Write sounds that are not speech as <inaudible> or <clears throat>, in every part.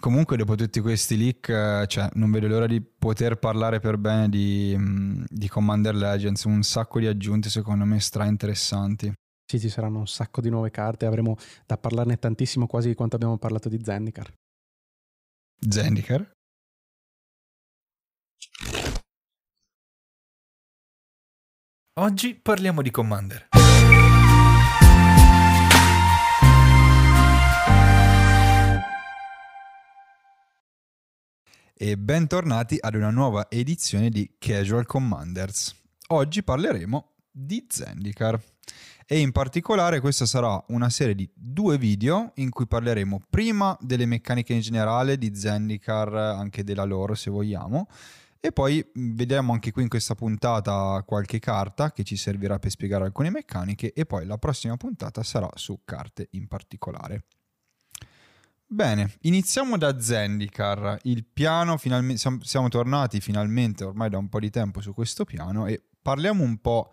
Comunque dopo tutti questi leak, eh, cioè, non vedo l'ora di poter parlare per bene di, mm, di Commander Legends, un sacco di aggiunte secondo me stra interessanti. Sì, ci saranno un sacco di nuove carte, avremo da parlarne tantissimo quasi quanto abbiamo parlato di Zendikar. Zendikar? Oggi parliamo di Commander. E bentornati ad una nuova edizione di Casual Commanders. Oggi parleremo di Zendikar e in particolare questa sarà una serie di due video in cui parleremo prima delle meccaniche in generale di Zendikar, anche della lore se vogliamo, e poi vedremo anche qui in questa puntata qualche carta che ci servirà per spiegare alcune meccaniche e poi la prossima puntata sarà su carte in particolare. Bene, iniziamo da Zendikar, il piano, finalmente, siamo, tornati finalmente ormai da un po' di tempo su questo piano e parliamo un po'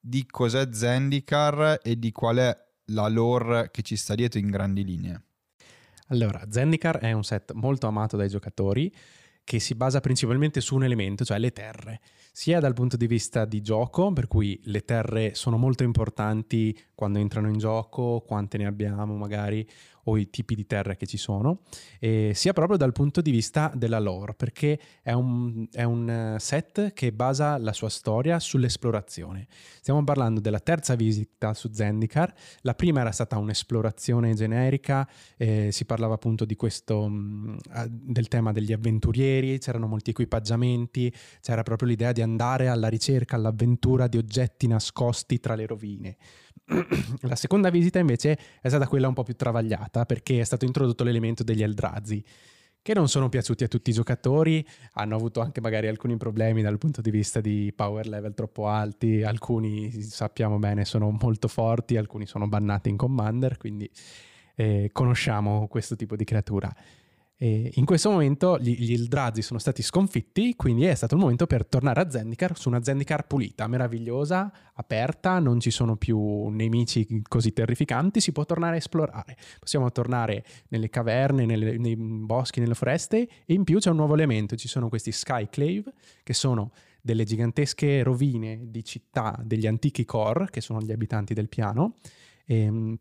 di cos'è Zendikar e di qual è la lore che ci sta dietro in grandi linee. Allora, Zendikar è un set molto amato dai giocatori che si basa principalmente su un elemento, cioè le terre, sia dal punto di vista di gioco, per cui le terre sono molto importanti quando entrano in gioco, quante ne abbiamo magari, o i tipi di terre che ci sono, sia proprio dal punto di vista della lore, perché è un, è un eh, set che basa la sua storia sull'esplorazione. Stiamo parlando della terza visita su Zendikar, la prima era stata un'esplorazione generica, eh, si parlava appunto di questo, mh, del tema degli avventurieri, c'erano molti equipaggiamenti, c'era proprio l'idea di andare alla ricerca, all'avventura di oggetti nascosti tra le rovine. <clears throat> La seconda visita invece è stata quella un po' più travagliata perché è stato introdotto l'elemento degli Eldrazi che non sono piaciuti a tutti i giocatori, hanno avuto anche magari alcuni problemi dal punto di vista di power level troppo alti, alcuni sappiamo bene sono molto forti, alcuni sono bannati in Commander, quindi eh, conosciamo questo tipo di creatura. E in questo momento gli, gli Eldrazi sono stati sconfitti, quindi è stato il momento per tornare a Zendikar su una Zendikar pulita, meravigliosa, aperta, non ci sono più nemici così terrificanti, si può tornare a esplorare. Possiamo tornare nelle caverne, nelle, nei boschi, nelle foreste e in più c'è un nuovo elemento, ci sono questi Skyclave che sono delle gigantesche rovine di città degli antichi core, che sono gli abitanti del piano. E, ehm,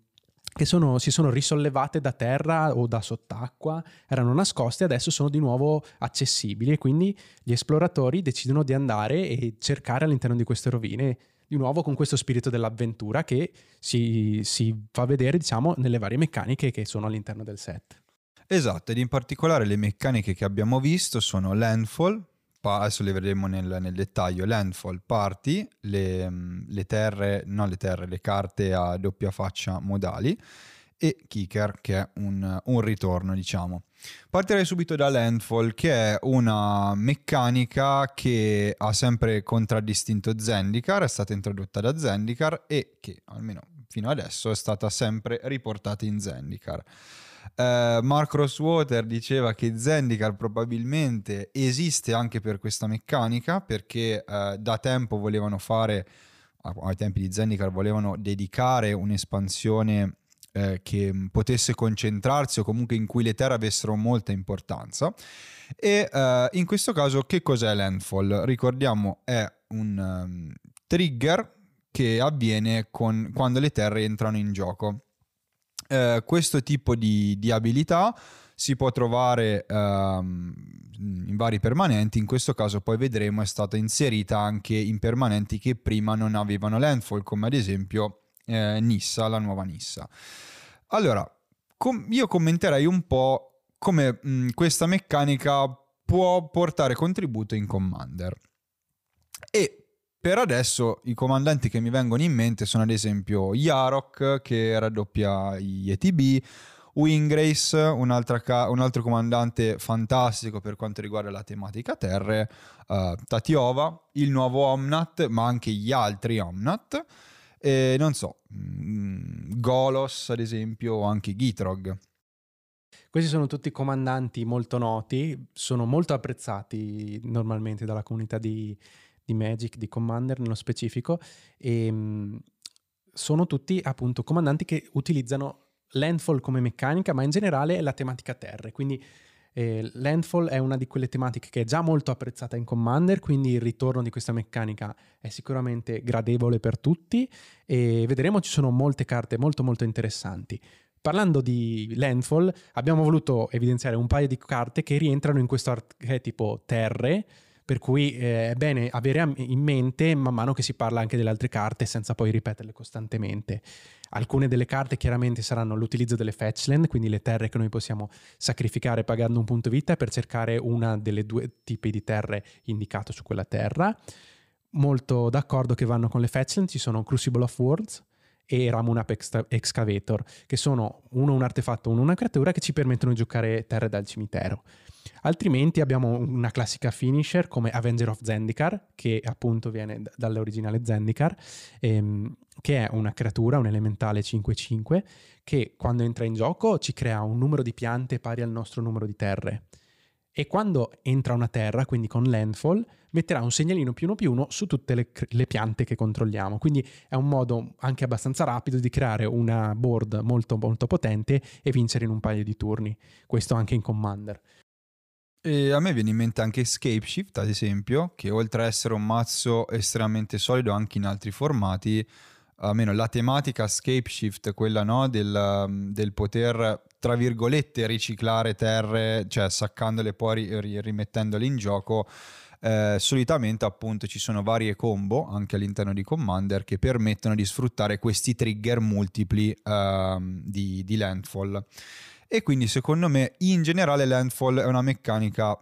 che sono, si sono risollevate da terra o da sott'acqua, erano nascoste, adesso sono di nuovo accessibili e quindi gli esploratori decidono di andare e cercare all'interno di queste rovine, di nuovo con questo spirito dell'avventura che si, si fa vedere diciamo nelle varie meccaniche che sono all'interno del set. Esatto, ed in particolare le meccaniche che abbiamo visto sono Landfall, adesso le vedremo nel, nel dettaglio, Landfall, Party, le, mm, le, terre, no le terre, le carte a doppia faccia modali e Kicker che è un, un ritorno diciamo. Partirei subito da Landfall che è una meccanica che ha sempre contraddistinto Zendikar, è stata introdotta da Zendikar e che almeno fino adesso è stata sempre riportata in Zendikar. Uh, Mark Rosswater diceva che Zendikar probabilmente esiste anche per questa meccanica perché uh, da tempo volevano fare, ai tempi di Zendikar volevano dedicare un'espansione uh, che potesse concentrarsi o comunque in cui le terre avessero molta importanza e in questo caso che cos'è Landfall? Ricordiamo è un um, trigger che avviene con, quando le terre entrano in gioco eh, questo tipo di, di, abilità si può trovare ehm, in vari permanenti, in questo caso poi vedremo è stata inserita anche in permanenti che prima non avevano landfall, come ad esempio eh, Nissa, la nuova Nissa. Allora, com- io commenterei un po' come mh, questa meccanica può portare contributo in Commander. E per adesso i comandanti che mi vengono in mente sono ad esempio Yarok che raddoppia gli ETB, Wingrace, ca- un altro comandante fantastico per quanto riguarda la tematica terre, uh, Tatiova, il nuovo Omnat, ma anche gli altri Omnat, e non so, mm, Golos ad esempio, o anche Gitrog. Questi sono tutti comandanti molto noti, sono molto apprezzati normalmente dalla comunità di, di Magic, di Commander nello specifico, e ehm, sono tutti appunto comandanti che utilizzano landfall come meccanica, ma in generale la tematica terre, quindi Eh, Landfall è una di quelle tematiche che è già molto apprezzata in Commander, quindi il ritorno di questa meccanica è sicuramente gradevole per tutti e vedremo ci sono molte carte molto molto interessanti. Parlando di Landfall, abbiamo voluto evidenziare un paio di carte che rientrano in questo archetipo terre, per cui eh, è bene avere in mente man mano che si parla anche delle altre carte senza poi ripeterle costantemente. Alcune delle carte chiaramente saranno l'utilizzo delle fetchland, quindi le terre che noi possiamo sacrificare pagando un punto vita per cercare una delle due tipi di terre indicato su quella terra. Molto d'accordo che vanno con le fetchland, ci sono Crucible of Worlds, e Ramun Excavator, che sono uno un artefatto, uno una creatura che ci permettono di giocare terre dal cimitero. Altrimenti abbiamo una classica finisher come Avenger of Zendikar, che appunto viene d- dall'originale Zendikar, ehm, che è una creatura, un elementale 5-5, che quando entra in gioco ci crea un numero di piante pari al nostro numero di terre. E quando entra una terra, quindi con landfall, metterà un segnalino più uno più uno su tutte le, le, piante che controlliamo. Quindi è un modo anche abbastanza rapido di creare una board molto molto potente e vincere in un paio di turni. Questo anche in Commander. E a me viene in mente anche Escape Shift, ad esempio, che oltre a essere un mazzo estremamente solido anche in altri formati, almeno la tematica Escape Shift, quella no, del, del, poter, tra virgolette, riciclare terre, cioè saccandole e poi rimettendole in gioco, eh, solitamente appunto ci sono varie combo anche all'interno di Commander che permettono di sfruttare questi trigger multipli eh, di, di landfall. E quindi secondo me in generale landfall è una meccanica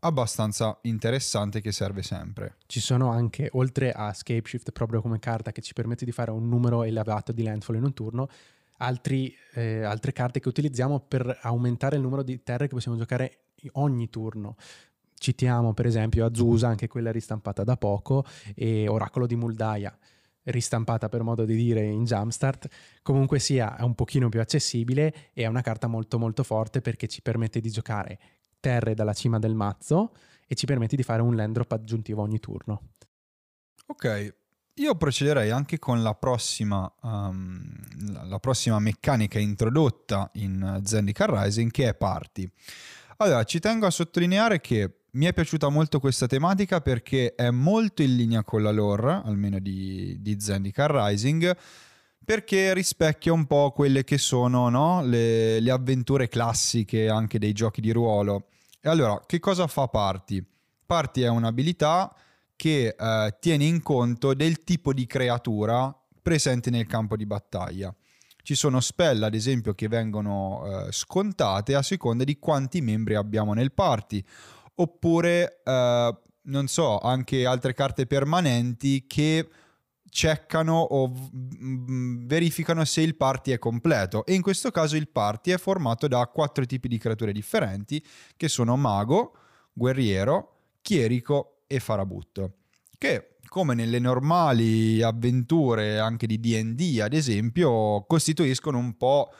abbastanza interessante che serve sempre. Ci sono anche, oltre a Scapeshift proprio come carta che ci permette di fare un numero elevato di landfall in un turno, altri, eh, altre carte che utilizziamo per aumentare il numero di terre che possiamo giocare ogni turno. Citiamo per esempio Azusa, anche quella ristampata da poco, e Oracolo di Muldaia ristampata per modo di dire in Jumpstart, comunque sia un pochino più accessibile e è una carta molto molto forte perché ci permette di giocare terre dalla cima del mazzo e ci permette di fare un land drop aggiuntivo ogni turno. Ok, io procederei anche con la prossima, um, la prossima meccanica introdotta in Zendikar Rising che è Party. Allora, ci tengo a sottolineare che mi è piaciuta molto questa tematica perché è molto in linea con la lore, almeno di, di Zendikar Rising, perché rispecchia un po' quelle che sono no? le, le, avventure classiche anche dei giochi di ruolo. E allora, che cosa fa Party? Party è un'abilità che eh, tiene in conto del tipo di creatura presente nel campo di battaglia. Ci sono spell, ad esempio, che vengono eh, scontate a seconda di quanti membri abbiamo nel party oppure, eh, non so, anche altre carte permanenti che checkano o verificano se il party è completo. E in questo caso il party è formato da quattro tipi di creature differenti che sono mago, guerriero, chierico e farabutto che come nelle normali avventure anche di D&D ad esempio costituiscono un po'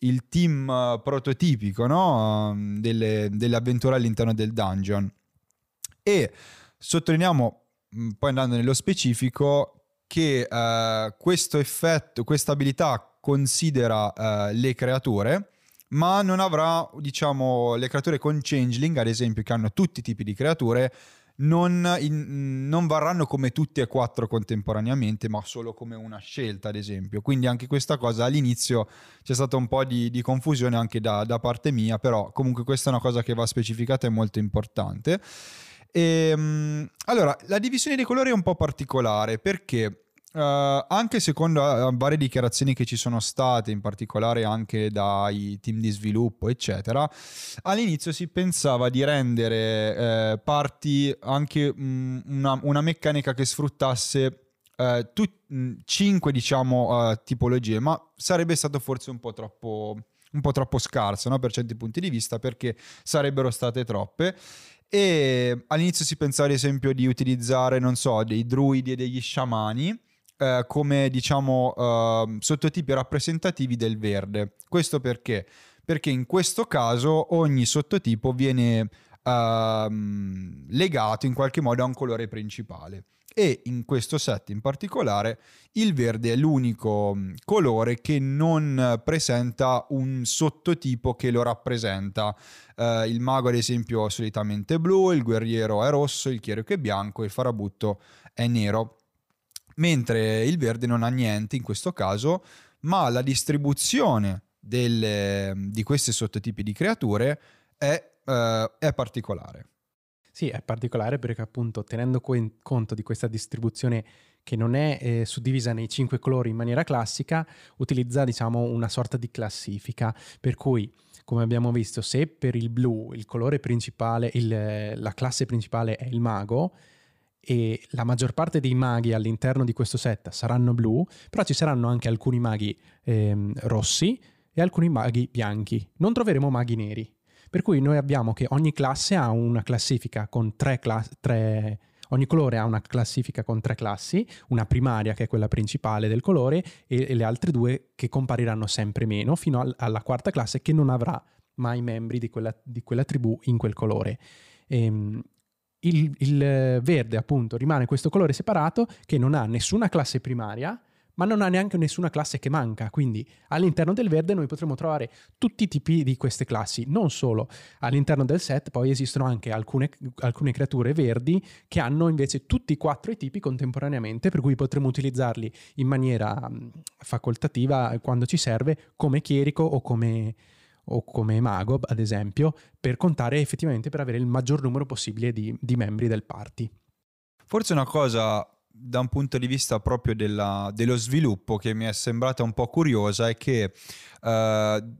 il team eh, prototipico no? delle, delle avventure all'interno del dungeon. E sottolineiamo, mm, poi andando nello specifico, che uh, questo effetto, questa abilità considera uh, le creature, ma non avrà, diciamo, le creature con changeling, ad esempio, che hanno tutti i tipi di creature, non, in, non, varranno come tutti e quattro contemporaneamente, ma solo come una scelta, ad esempio. Quindi anche questa cosa all'inizio c'è stata un po' di, di confusione anche da, da, parte mia, però comunque questa è una cosa che va specificata e molto importante. E, ehm, allora, la divisione dei colori è un po' particolare perché Uh, anche secondo uh, varie dichiarazioni che ci sono state, in particolare anche dai team di sviluppo, eccetera, all'inizio si pensava di rendere uh, parti anche um, una, una, meccanica che sfruttasse tut- cinque, diciamo, tipologie, ma sarebbe stato forse un po' troppo, un po troppo scarso no? per certi punti di vista perché sarebbero state troppe. E all'inizio si pensava ad esempio di utilizzare, non so, dei druidi e degli sciamani eh, come diciamo eh, sottotipi rappresentativi del verde. Questo perché? Perché in questo caso ogni sottotipo viene eh, legato in qualche modo a un colore principale. e in questo set in particolare il verde è l'unico mm, colore che non presenta un sottotipo che lo rappresenta. Uh, il mago ad esempio è solitamente blu, il guerriero è rosso, il chierico è bianco, il farabutto è nero. Mentre il verde non ha niente in questo caso, ma la distribuzione delle, di questi sottotipi di creature è, uh, è particolare. Sì, è particolare perché appunto tenendo co- conto di questa distribuzione che non è eh, suddivisa nei cinque colori in maniera classica, utilizza diciamo una sorta di classifica, per cui come abbiamo visto se per il blu il colore principale, il, la classe principale è il mago, e la maggior parte dei maghi all'interno di questo set saranno blu, però ci saranno anche alcuni maghi ehm, rossi e alcuni maghi bianchi. Non troveremo maghi neri. Per cui noi abbiamo che ogni classe ha una classifica con tre, classi, tre ogni colore ha una classifica con tre classi, una primaria che è quella principale del colore e, e le altre due che compariranno sempre meno fino al, alla quarta classe che non avrà mai membri di quella, di quella tribù in quel colore. Ehm, il, il verde appunto rimane questo colore separato che non ha nessuna classe primaria ma non ha neanche nessuna classe che manca, quindi all'interno del verde noi potremo trovare tutti i tipi di queste classi, non solo. All'interno del set poi esistono anche alcune, alcune creature verdi che hanno invece tutti e quattro i tipi contemporaneamente, per cui potremo utilizzarli in maniera facoltativa quando ci serve, come chierico o come, o come mago, ad esempio, per contare effettivamente per avere il maggior numero possibile di, di membri del party. Forse una cosa da un punto di vista proprio della, dello sviluppo che mi è sembrata un po' curiosa è che uh,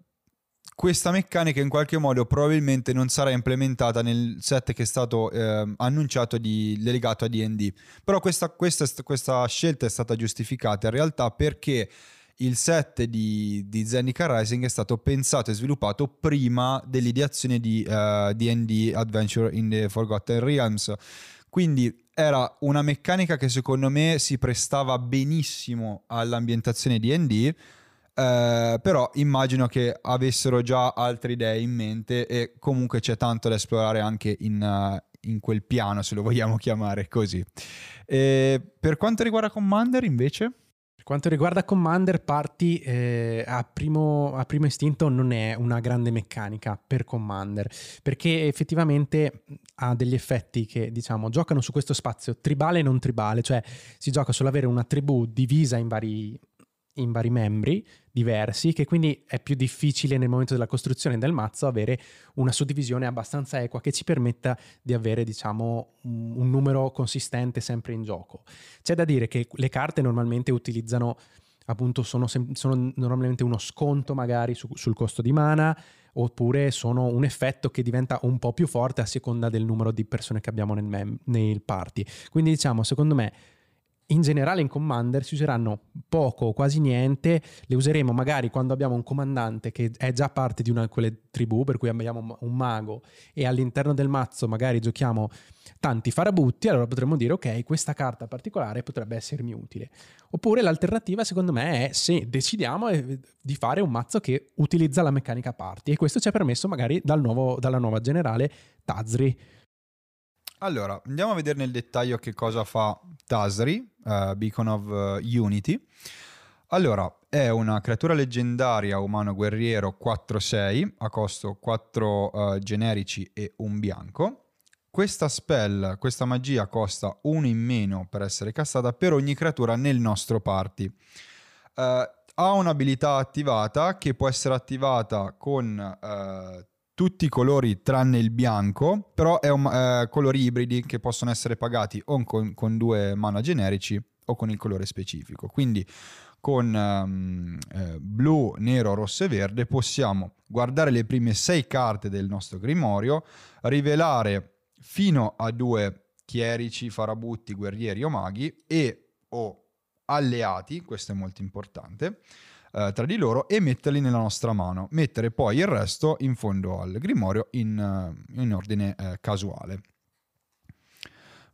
questa meccanica in qualche modo probabilmente non sarà implementata nel set che è stato eh, annunciato di, legato a D&D però questa, questa, questa, scelta è stata giustificata in realtà perché il set di, di Zendika Rising è stato pensato e sviluppato prima dell'ideazione di uh, D&D Adventure in the Forgotten Realms quindi era una meccanica che secondo me si prestava benissimo all'ambientazione D&D, eh, però immagino che avessero già altre idee in mente e comunque c'è tanto da esplorare anche in, uh, in quel piano, se lo vogliamo chiamare così. E per quanto riguarda Commander invece? Quanto riguarda Commander, Party eh, a, primo, a, primo, istinto non è una grande meccanica per Commander, perché effettivamente ha degli effetti che diciamo giocano su questo spazio tribale e non tribale, cioè si gioca sull'avere una tribù divisa in vari, in vari membri diversi, che quindi è più difficile nel momento della costruzione del mazzo avere una suddivisione abbastanza equa che ci permetta di avere, diciamo, un numero consistente sempre in gioco. C'è da dire che le carte normalmente utilizzano appunto sono, sono normalmente uno sconto magari su, sul costo di mana oppure sono un effetto che diventa un po' più forte a seconda del numero di persone che abbiamo nel, mem- nel party. Quindi diciamo, secondo me in generale in Commander si useranno poco o quasi niente, le useremo magari quando abbiamo un comandante che è già parte di una di quelle tribù, per cui abbiamo un mago e all'interno del mazzo magari giochiamo tanti farabutti, allora potremmo dire ok, questa carta particolare potrebbe essermi utile. Oppure l'alternativa secondo me è se decidiamo eh, di fare un mazzo che utilizza la meccanica party e questo ci è permesso magari dal nuovo, dalla nuova generale Tazri allora, andiamo a vedere nel dettaglio che cosa fa Tasri, uh, Beacon of uh, Unity. Allora, è una creatura leggendaria umano guerriero 4-6 a costo 4 uh, generici e un bianco. Questa spell, questa magia costa 1 in meno per essere castata per ogni creatura nel nostro party. Ha un'abilità attivata che può essere attivata con tutti i colori tranne il bianco, però è un, eh, colori ibridi che possono essere pagati o con, con, due mana generici o con il colore specifico. Quindi con um, eh, blu, nero, rosso e verde possiamo guardare le prime sei carte del nostro grimorio, rivelare fino a due chierici, farabutti, guerrieri o maghi e o alleati, questo è molto importante, eh, tra di loro e metterli nella nostra mano, mettere poi il resto in fondo al grimorio in, uh, in ordine uh, casuale.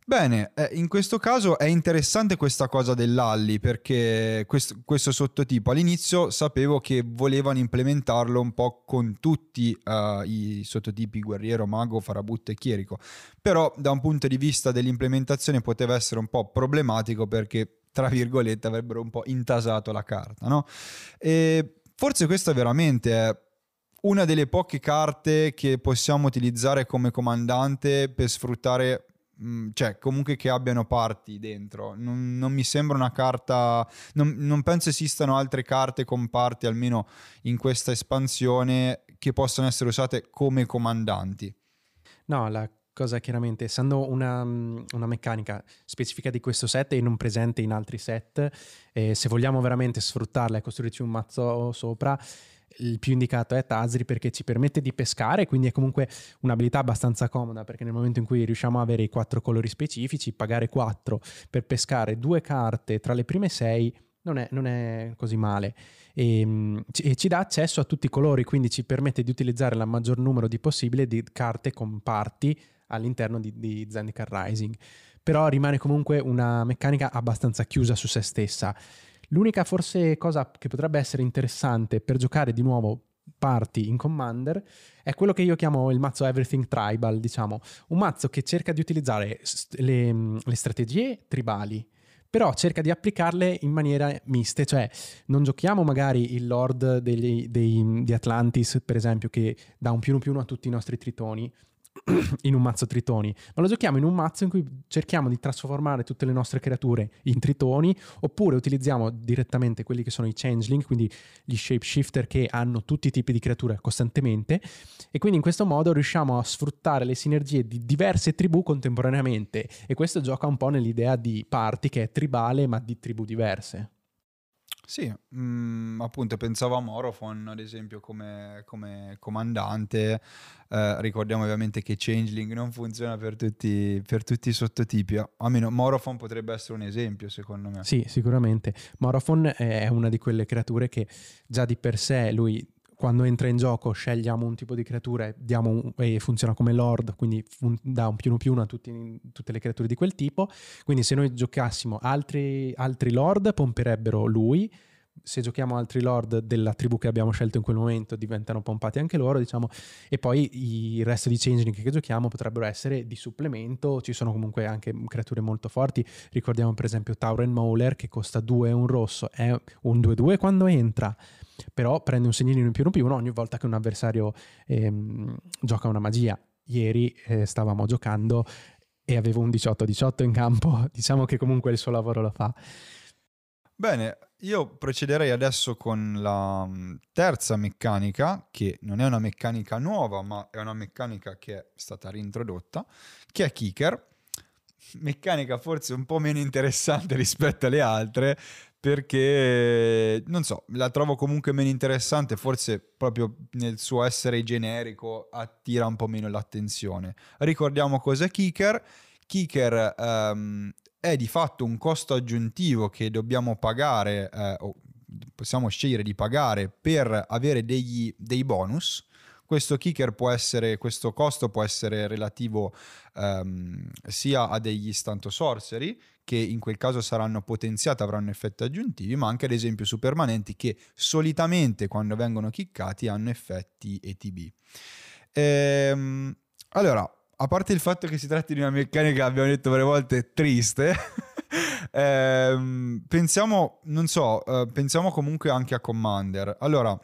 Bene, eh, in questo caso è interessante questa cosa dell'Alli perché questo, questo, sottotipo. All'inizio sapevo che volevano implementarlo un po' con tutti uh, i sottotipi guerriero, mago, farabutto e chierico, però da un punto di vista dell'implementazione poteva essere un po' problematico perché tra virgolette avrebbero un po' intasato la carta, no? E forse questo veramente è una delle poche carte che possiamo utilizzare come comandante per sfruttare Mm, cioè comunque che abbiano parti dentro. Non, non mi sembra una carta, non, non, penso esistano altre carte con parti, almeno in questa espansione, che possano essere usate come comandanti. No, la cosa chiaramente, essendo una, mm, una meccanica specifica di questo set e non presente in altri set, eh, se vogliamo veramente sfruttarla e costruirci un mazzo sopra, il più indicato è Tazri perché ci permette di pescare, quindi è comunque un'abilità abbastanza comoda perché nel momento in cui riusciamo a avere i quattro colori specifici, pagare quattro per pescare due carte tra le prime sei non è, non è così male. E, ehm, e, ci dà accesso a tutti i colori, quindi ci permette di utilizzare il maggior numero di possibile di carte con parti all'interno di, di Zendikar Rising. Però rimane comunque una meccanica abbastanza chiusa su se stessa. L'unica forse cosa che potrebbe essere interessante per giocare di nuovo party in Commander è quello che io chiamo il mazzo Everything Tribal, diciamo, un mazzo che cerca di utilizzare le, le strategie tribali, però cerca di applicarle in maniera miste, cioè non giochiamo magari il Lord degli, dei, di Atlantis, per esempio, che dà un più uno più uno a tutti i nostri tritoni, <clears throat> in un mazzo tritoni, ma lo giochiamo in un mazzo in cui cerchiamo di trasformare tutte le nostre creature in tritoni, oppure utilizziamo direttamente quelli che sono i changeling, quindi gli shapeshifter che hanno tutti i tipi di creature costantemente, e quindi in questo modo riusciamo a sfruttare le sinergie di diverse tribù contemporaneamente, e questo gioca un po' nell'idea di party che è tribale ma di tribù diverse. Sì, mh, mm, appunto pensavo a Morofon ad esempio come, come comandante, eh, ricordiamo ovviamente che Changeling non funziona per tutti, per tutti i sottotipi, almeno Morofon potrebbe essere un esempio secondo me. Sì, sicuramente. Morofon è una di quelle creature che già di per sé lui quando entra in gioco scegliamo un tipo di creatura un, e funziona come Lord, quindi fun- dà un più uno più uno a tutti, tutte le creature di quel tipo. Quindi se noi giocassimo altri, altri Lord, pomperebbero lui. Se giochiamo altri Lord della tribù che abbiamo scelto in quel momento, diventano pompati anche loro, diciamo. E poi il resto di changeling che giochiamo potrebbero essere di supplemento. Ci sono comunque anche creature molto forti. Ricordiamo per esempio Tauren Mauler che costa 2 e un rosso, è un 2-2 quando entra però prende un segnalino in più in più ogni volta che un avversario ehm, gioca una magia. Ieri eh, stavamo giocando e avevo un 18-18 in campo, <laughs> diciamo che comunque il suo lavoro lo fa. Bene, io procederei adesso con la mm, terza meccanica, che non è una meccanica nuova, ma è una meccanica che è stata reintrodotta, che è Kicker. Meccanica forse un po' meno interessante <laughs> rispetto alle altre, perché non so, la trovo comunque meno interessante, forse proprio nel suo essere generico attira un po' meno l'attenzione. Ricordiamo cos'è Kicker. Kicker um, è di fatto un costo aggiuntivo che dobbiamo pagare eh, o possiamo scegliere di pagare per avere degli, dei bonus. Questo kicker può essere, questo costo può essere relativo um, sia a degli stanto sorcery che in quel caso saranno potenziate, avranno effetti aggiuntivi, ma anche ad esempio su permanenti che solitamente quando vengono kickati hanno effetti ETB. Ehm, allora, a parte il fatto che si tratti di una meccanica, abbiamo detto varie volte, triste, <laughs> ehm, pensiamo, non so, eh, pensiamo comunque anche a Commander. Allora,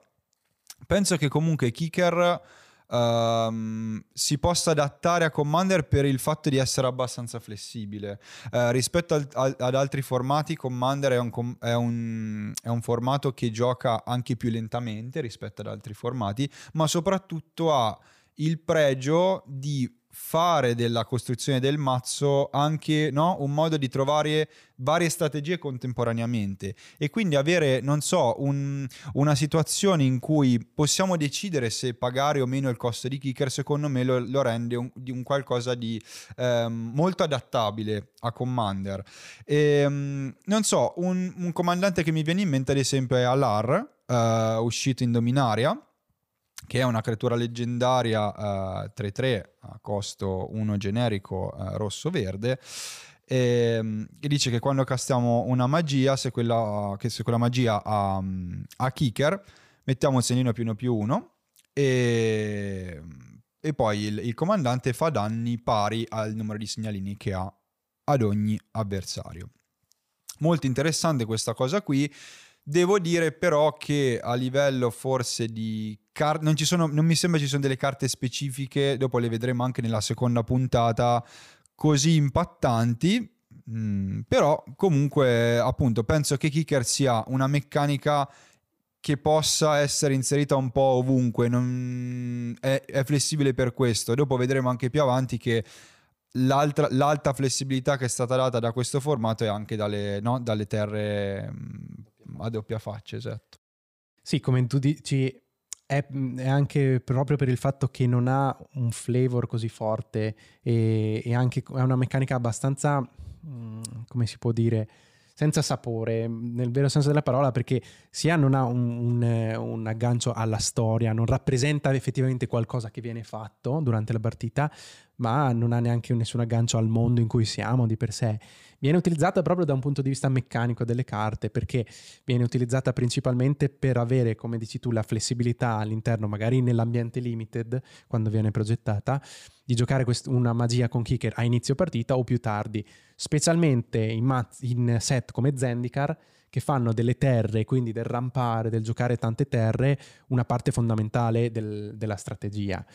penso che comunque Kicker um, si possa adattare a Commander per il fatto di essere abbastanza flessibile. Uh, rispetto al, al, ad altri formati, Commander è un, è, un, è un, formato che gioca anche più lentamente rispetto ad altri formati, ma soprattutto ha il pregio di fare della costruzione del mazzo anche no? un modo di trovare varie strategie contemporaneamente e quindi avere, non so, un, una situazione in cui possiamo decidere se pagare o meno il costo di kicker, secondo me lo, lo rende un, un qualcosa di ehm, molto adattabile a Commander. E, ehm, non so, un, un, comandante che mi viene in mente ad esempio è Alar, uh, uscito in Dominaria che è una creatura leggendaria uh, 3-3 a costo 1 generico uh, rosso-verde. E, um, e, dice che quando castiamo una magia, se quella, se quella magia ha, um, ha, kicker, mettiamo un segnino più 1 più 1 e, e poi il, il comandante fa danni pari al numero di segnalini che ha ad ogni avversario. Molto interessante questa cosa qui. Devo dire però che a livello forse di carte, non, non, mi sembra ci sono delle carte specifiche, dopo le vedremo anche nella seconda puntata, così impattanti. Mm, però comunque appunto penso che Kicker sia una meccanica che possa essere inserita un po' ovunque, non, è, è flessibile per questo. Dopo vedremo anche più avanti che l'alta flessibilità che è stata data da questo formato è anche dalle, no? dalle terre mm, a doppia faccia, esatto. Sì, come tu dici, è, è, anche proprio per il fatto che non ha un flavor così forte e, e anche è una meccanica abbastanza, mm, come si può dire, senza sapore, nel vero senso della parola, perché sia non ha un, un, un, aggancio alla storia, non rappresenta effettivamente qualcosa che viene fatto durante la partita, ma non ha neanche nessun aggancio al mondo in cui siamo di per sé. Viene utilizzata proprio da un punto di vista meccanico delle carte, perché viene utilizzata principalmente per avere, come dici tu, la flessibilità all'interno, magari nell'ambiente limited, quando viene progettata, di giocare quest- una magia con kicker a inizio partita o più tardi, specialmente in, maz- in set come Zendikar, che fanno delle terre, quindi del rampare, del giocare tante terre, una parte fondamentale del- della strategia.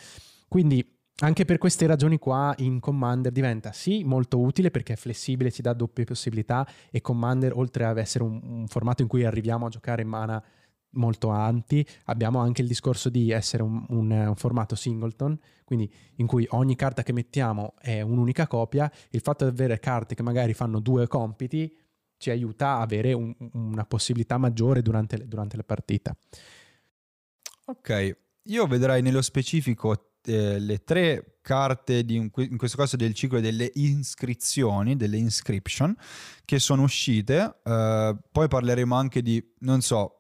Quindi anche per queste ragioni qua in Commander diventa sì molto utile perché è flessibile, ci dà doppie possibilità e Commander oltre ad essere un, un formato in cui arriviamo a giocare in mana molto avanti, abbiamo anche il discorso di essere un, un, un, formato singleton, quindi in cui ogni carta che mettiamo è un'unica copia, il fatto di avere carte che magari fanno due compiti ci aiuta a avere un, una possibilità maggiore durante, durante la partita. Ok, io vedrei nello specifico eh, le tre carte, di, in questo caso del ciclo delle iscrizioni, delle inscription, che sono uscite. Eh, poi parleremo anche di, non so,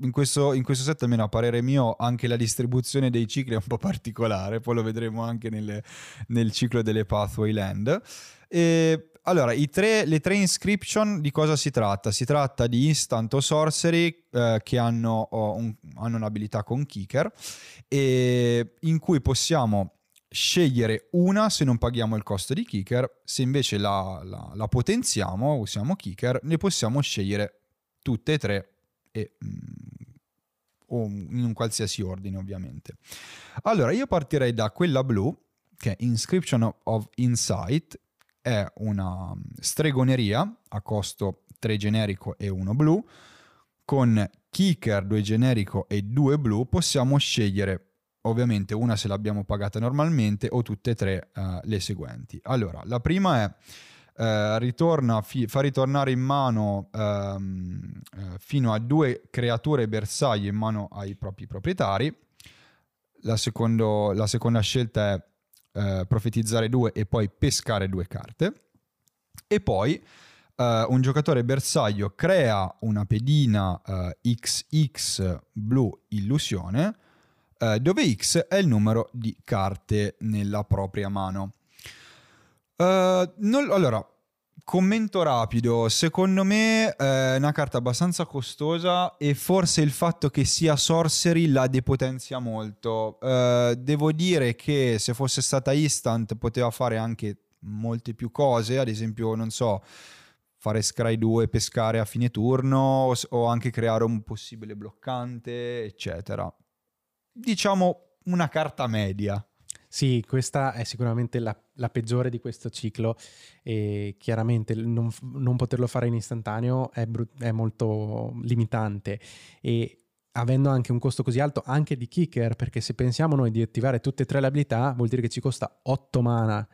in questo, in questo, set, almeno a parere mio, anche la distribuzione dei cicli è un po' particolare, poi lo vedremo anche nelle, nel ciclo delle Pathway Land. E, allora, tre, le tre inscription di cosa si tratta? Si tratta di instant o sorcery eh, che hanno, un, hanno un'abilità con kicker e in cui possiamo scegliere una se non paghiamo il costo di kicker, se invece la, la, la potenziamo, usiamo kicker, ne possiamo scegliere tutte e tre e, mm, o in un qualsiasi ordine ovviamente. Allora io partirei da quella blu che è Inscription of Insight è una stregoneria a costo 3 generico e 1 blu. Con kicker 2 generico e 2 blu possiamo scegliere ovviamente una se l'abbiamo pagata normalmente o tutte e tre uh, le seguenti. Allora, la prima è uh, ritorna, fi- fa ritornare in mano um, uh, fino a due creature bersaglio in mano ai propri proprietari. La, secondo, la seconda scelta è eh, profetizzare due e poi pescare due carte. E poi eh, un giocatore bersaglio crea una pedina eh, XX blu illusione eh, dove X è il numero di carte nella propria mano. Non, allora, Commento rapido, secondo me è una carta abbastanza costosa e forse il fatto che sia sorcery la depotenzia molto. Uh, devo dire che se fosse stata instant poteva fare anche molte più cose, ad esempio, non so, fare Scry 2 pescare a fine turno o anche creare un possibile bloccante, eccetera. Diciamo una carta media. Sì, questa è sicuramente la, la, peggiore di questo ciclo e chiaramente non, non poterlo fare in istantaneo è, brut- è, molto limitante e avendo anche un costo così alto anche di kicker, perché se pensiamo noi di attivare tutte e tre le abilità vuol dire che ci costa 8 mana.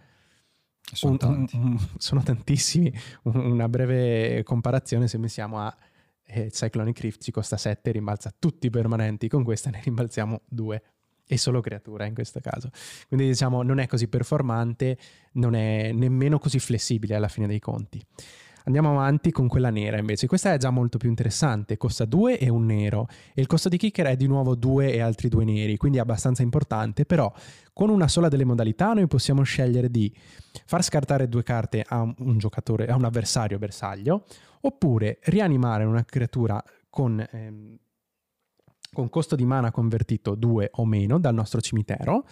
Sono, un, un, sono tantissimi. Una breve comparazione se pensiamo a eh, Cyclonic Rift ci costa 7 rimbalza tutti i permanenti, con questa ne rimbalziamo 2 e solo creatura in questo caso. Quindi diciamo non è così performante, non è nemmeno così flessibile alla fine dei conti. Andiamo avanti con quella nera invece. Questa è già molto più interessante. Costa 2 e un nero. E il costo di kicker è di nuovo 2 e altri due neri, quindi è abbastanza importante. Però con una sola delle modalità noi possiamo scegliere di far scartare due carte a un giocatore, a un avversario bersaglio, oppure rianimare una creatura con, ehm, con costo di mana convertito 2 o meno dal nostro cimitero,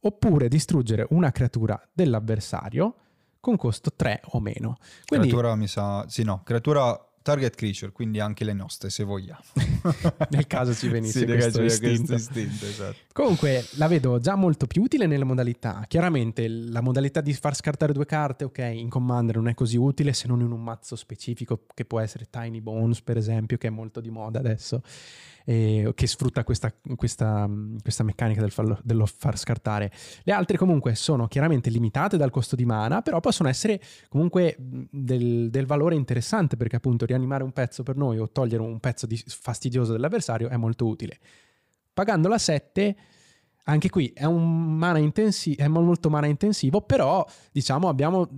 oppure distruggere una creatura dell'avversario con costo 3 o meno. Quindi, creatura mi sa... Sì, no, creatura target creature, quindi anche le nostre se vogliamo. <laughs> Nel caso ci <laughs> venisse sì, questo, istinto. questo istinto. Esatto. Comunque la vedo già molto più utile nelle modalità. Chiaramente la modalità di far scartare due carte, ok, in Commander non è così utile se non in un mazzo specifico che può essere Tiny Bones per esempio, che è molto di moda adesso eh, che sfrutta questa, questa, questa meccanica del farlo, dello far scartare. Le altre comunque sono chiaramente limitate dal costo di mana, però possono essere comunque del, del valore interessante perché appunto rianimare un pezzo per noi o togliere un pezzo di, fastidioso dell'avversario è molto utile. Pagando la 7 anche qui è mana intensivo, è molto mana intensivo, però diciamo abbiamo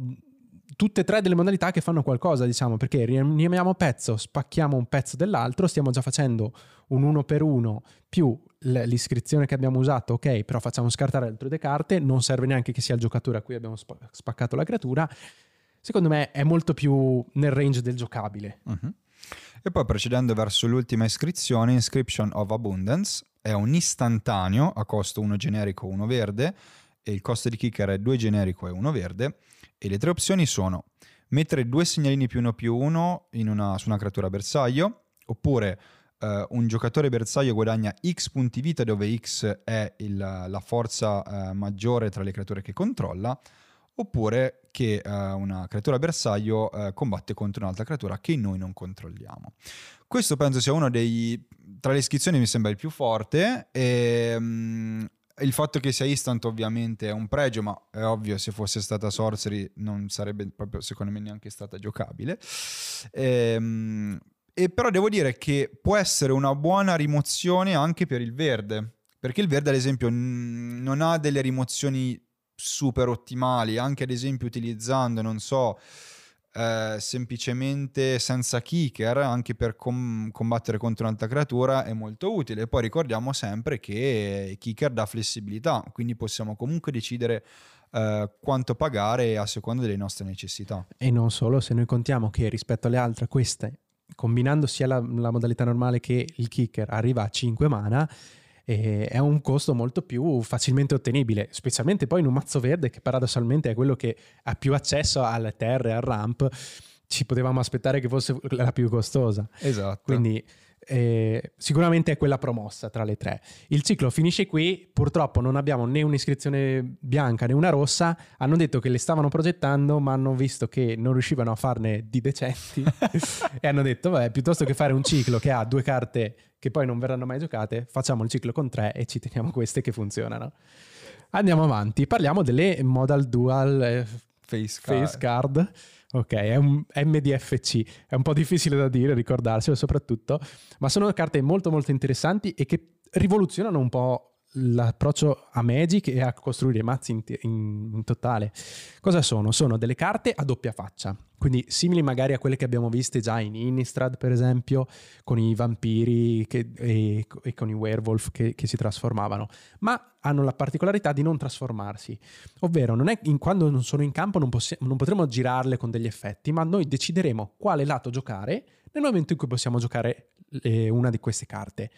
tutte e tre delle modalità che fanno qualcosa, diciamo, perché rianiamiamo pezzo, spacchiamo un pezzo dell'altro, stiamo già facendo un uno per uno più l'iscrizione che abbiamo usato, ok, però facciamo scartare altre due carte, non serve neanche che sia il giocatore a cui abbiamo spaccato la creatura. Secondo me è molto più nel range del giocabile. Uh-huh. E poi procedendo verso l'ultima iscrizione, Inscription of Abundance è un istantaneo a costo 1 generico 1 verde e il costo di kicker è 2 generico e 1 verde e le tre opzioni sono mettere due segnalini più uno più uno una, su una creatura bersaglio, oppure uh, un giocatore bersaglio guadagna X punti vita dove X è il, la forza uh, maggiore tra le creature che controlla, oppure che uh, una creatura bersaglio combatte contro un'altra creatura che noi non controlliamo. Questo penso sia uno dei... tra le iscrizioni mi sembra il più forte e um, il fatto che sia instant ovviamente è un pregio, ma è ovvio se fosse stata Sorcery non sarebbe proprio secondo me neanche stata giocabile. Ehm, e però devo dire che può essere una buona rimozione anche per il verde, perché il verde ad esempio n- non ha delle rimozioni super ottimali, anche ad esempio utilizzando, non so, eh, semplicemente senza kicker, anche per com- combattere contro un'altra creatura, è molto utile. Poi ricordiamo sempre che kicker dà flessibilità, quindi possiamo comunque decidere eh, quanto pagare a seconda delle nostre necessità. E non solo, se noi contiamo che rispetto alle altre queste, combinando sia la, la modalità normale che il kicker, arriva a 5 mana, è un costo molto più facilmente ottenibile, specialmente poi in un mazzo verde che paradossalmente è quello che ha più accesso alle terre, al ramp, ci potevamo aspettare che fosse la più costosa. Esatto. Quindi eh, sicuramente è quella promossa tra le tre. Il ciclo finisce qui, purtroppo non abbiamo né un'iscrizione bianca né una rossa, hanno detto che le stavano progettando ma hanno visto che non riuscivano a farne di decenti <laughs> e hanno detto vabbè piuttosto che fare un ciclo che ha due carte che poi non verranno mai giocate, facciamo il ciclo con tre e ci teniamo queste che funzionano. Andiamo avanti, parliamo delle modal dual eh, face, card. face card. Ok, è un MDFC, è un po' difficile da dire, ricordarselo soprattutto, ma sono carte molto molto interessanti e che rivoluzionano un po' l'approccio a Magic e a costruire mazzi in, in, in, totale. Cosa sono? Sono delle carte a doppia faccia, quindi simili magari a quelle che abbiamo viste già in Innistrad, per esempio, con i vampiri che, e, e, con i werewolf che, che, si trasformavano, ma hanno la particolarità di non trasformarsi, ovvero non è in, quando non sono in campo non, possi- non potremo girarle con degli effetti, ma noi decideremo quale lato giocare nel momento in cui possiamo giocare eh, una di queste carte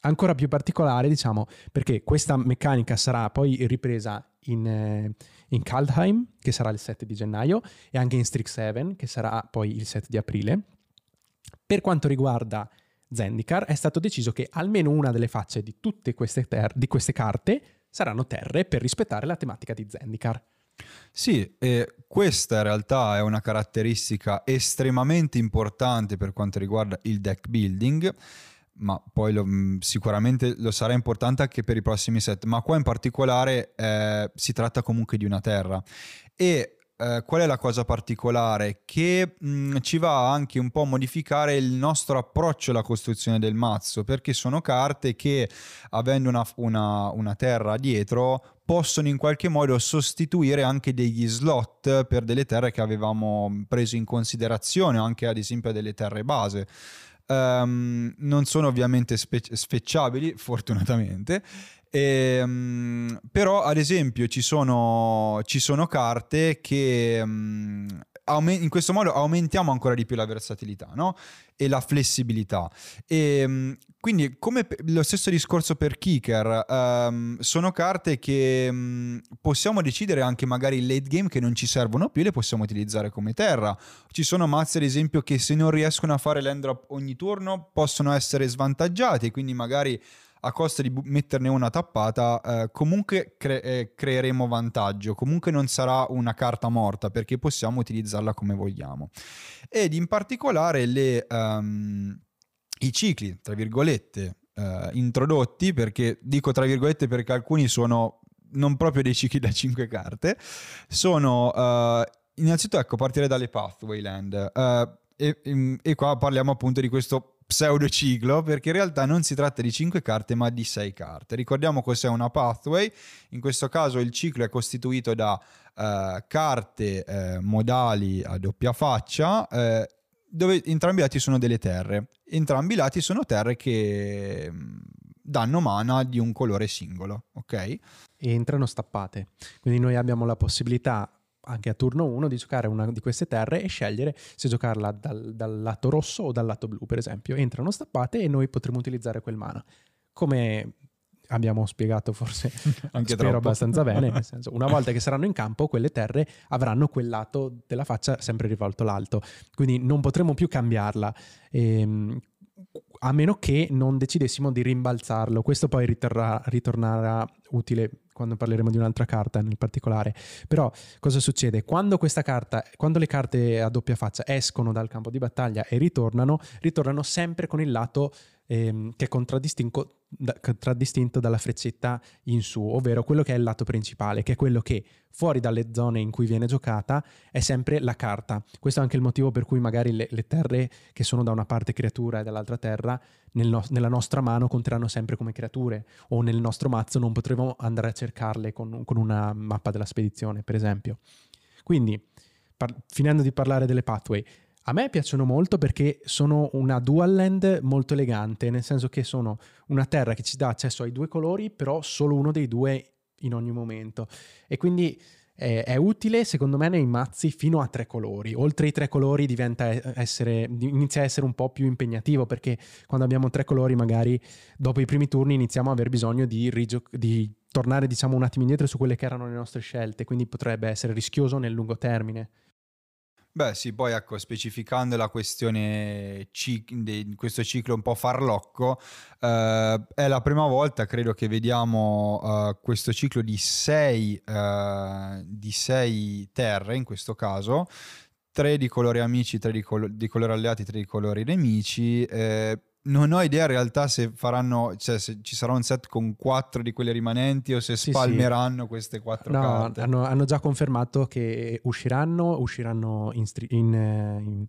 ancora più particolare, diciamo, perché questa meccanica sarà poi ripresa in, eh, in Kaldheim, che sarà il 7 di gennaio, e anche in Strixhaven, che sarà poi il 7 di aprile. Per quanto riguarda Zendikar, è stato deciso che almeno una delle facce di tutte queste, ter- di queste carte saranno terre per rispettare la tematica di Zendikar. Sì, e questa in realtà è una caratteristica estremamente importante per quanto riguarda il deck building ma poi lo, mm, sicuramente lo sarà importante anche per i prossimi set, ma qua in particolare eh, si tratta comunque di una terra e eh, qual è la cosa particolare? Che mh, mm, ci va anche un po' a modificare il nostro approccio alla costruzione del mazzo, perché sono carte che, avendo una, una, una terra dietro, possono in qualche modo sostituire anche degli slot per delle terre che avevamo preso in considerazione, anche ad esempio delle terre base. Um, non sono ovviamente spe- sfecciabili, <laughs> fortunatamente, e, um, però ad esempio ci sono, ci sono carte che um, in questo modo aumentiamo ancora di più la versatilità no? e la flessibilità. E, um, quindi, come lo stesso discorso per Kicker, um, sono carte che um, possiamo decidere anche magari late game che non ci servono più, le possiamo utilizzare come terra. Ci sono mazzi, ad esempio, che se non riescono a fare land drop ogni turno possono essere svantaggiati, quindi magari a costo di metterne una tappata, eh, comunque cre- eh, creeremo vantaggio, comunque non sarà una carta morta perché possiamo utilizzarla come vogliamo. Ed in particolare le, um, i cicli, tra virgolette, uh, introdotti, perché dico tra virgolette perché alcuni sono non proprio dei cicli da 5 carte, sono uh, innanzitutto ecco partire dalle Pathway Land. Uh, e, e, qua parliamo appunto di questo pseudociclo perché in realtà non si tratta di 5 carte ma di 6 carte. Ricordiamo cos'è una pathway, in questo caso il ciclo è costituito da uh, carte uh, modali a doppia faccia uh, dove entrambi i lati sono delle terre. Entrambi i lati sono terre che mm, danno mana di un colore singolo, ok? Entrano stappate. Quindi noi abbiamo la possibilità anche a turno 1 di giocare una di queste terre e scegliere se giocarla dal, dal, lato rosso o dal lato blu, per esempio. Entrano stappate e noi potremo utilizzare quel mana. Come abbiamo spiegato forse <laughs> anche spero troppo. abbastanza bene, nel senso, una <laughs> volta che saranno in campo quelle terre avranno quel lato della faccia sempre rivolto l'alto, quindi non potremo più cambiarla. Ehm, a meno che non decidessimo di rimbalzarlo. Questo poi ritorrà, ritornerà utile quando parleremo di un'altra carta nel particolare. Però cosa succede? Quando questa carta, quando le carte a doppia faccia escono dal campo di battaglia e ritornano, ritornano sempre con il lato ehm, che contraddistinto, da, contraddistinto dalla freccetta in su, ovvero quello che è il lato principale, che è quello che fuori dalle zone in cui viene giocata è sempre la carta. Questo è anche il motivo per cui magari le, le terre che sono da una parte creatura e dall'altra terra nel no- nella nostra mano conteranno sempre come creature o nel nostro mazzo non potremo andare a cercarle con, con una mappa della spedizione, per esempio. Quindi, par- finendo di parlare delle pathway, a me piacciono molto perché sono una dual land molto elegante, nel senso che sono una terra che ci dà accesso ai due colori, però solo uno dei due in ogni momento. E quindi è, è utile secondo me nei mazzi fino a tre colori. Oltre i tre colori essere, inizia a essere un po' più impegnativo perché quando abbiamo tre colori magari dopo i primi turni iniziamo a aver bisogno di, rigio- di tornare diciamo un attimo indietro su quelle che erano le nostre scelte, quindi potrebbe essere rischioso nel lungo termine. Beh sì, poi ecco, specificando la questione cic- di questo ciclo un po' farlocco, eh, è la prima volta credo che vediamo eh, questo ciclo di sei, eh, di sei terre in questo caso, tre di colori amici, tre di, col- di colori alleati, tre di colori nemici. Eh, non ho idea in realtà se faranno, cioè se ci sarà un set con quattro di quelle rimanenti o se sì, spalmeranno sì. queste quattro no, carte. Hanno, hanno, già confermato che usciranno, usciranno in, in, in,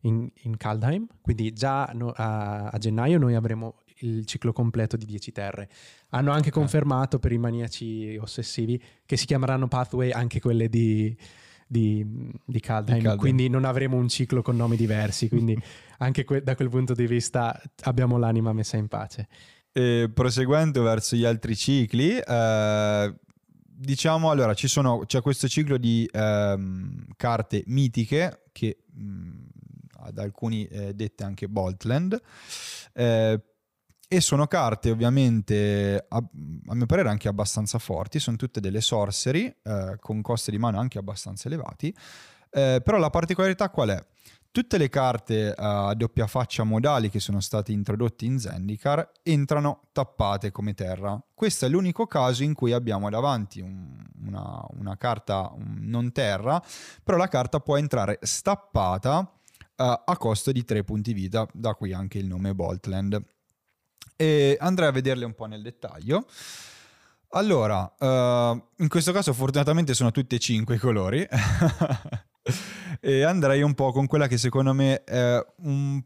in, in Kaldheim, quindi già no, a, a, gennaio noi avremo il ciclo completo di 10 terre. Hanno anche confermato per i maniaci ossessivi che si chiameranno Pathway anche quelle di di, di Kaldheim, Kaldheim, quindi non avremo un ciclo con nomi diversi, quindi <laughs> anche que- da quel punto di vista abbiamo l'anima messa in pace. E proseguendo verso gli altri cicli, eh, diciamo allora ci sono, c'è questo ciclo di ehm, carte mitiche che mh, ad alcuni eh, dette anche Boltland. Eh, e sono carte ovviamente a, a, mio parere anche abbastanza forti, sono tutte delle sorcery eh, con costi di mano anche abbastanza elevati, eh, però la particolarità qual è? Tutte le carte a doppia faccia modali che sono state introdotte in Zendikar entrano tappate come terra. Questo è l'unico caso in cui abbiamo davanti un, una, una, carta non terra, però la carta può entrare stappata uh, a costo di 3 punti vita, da qui anche il nome Boltland e andrei a vederle un po' nel dettaglio. Allora, uh, in questo caso fortunatamente sono tutti e cinque i colori <laughs> e andrei un po' con quella che secondo me è un,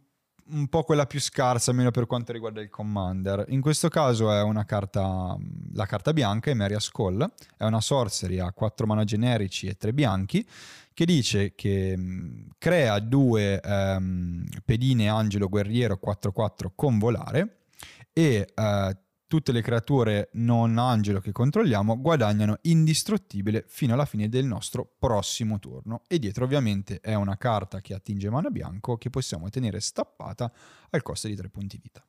un, po' quella più scarsa, almeno per quanto riguarda il Commander. In questo caso è una carta, la carta bianca, è Maria Skull, è una sorcery a 4 mana generici e 3 bianchi, che dice che mh, crea due um, pedine angelo guerriero 4-4 con volare e uh, tutte le creature non angelo che controlliamo guadagnano indistruttibile fino alla fine del nostro prossimo turno. E dietro ovviamente è una carta che attinge mana bianco che possiamo tenere stappata al costo di 3 punti vita.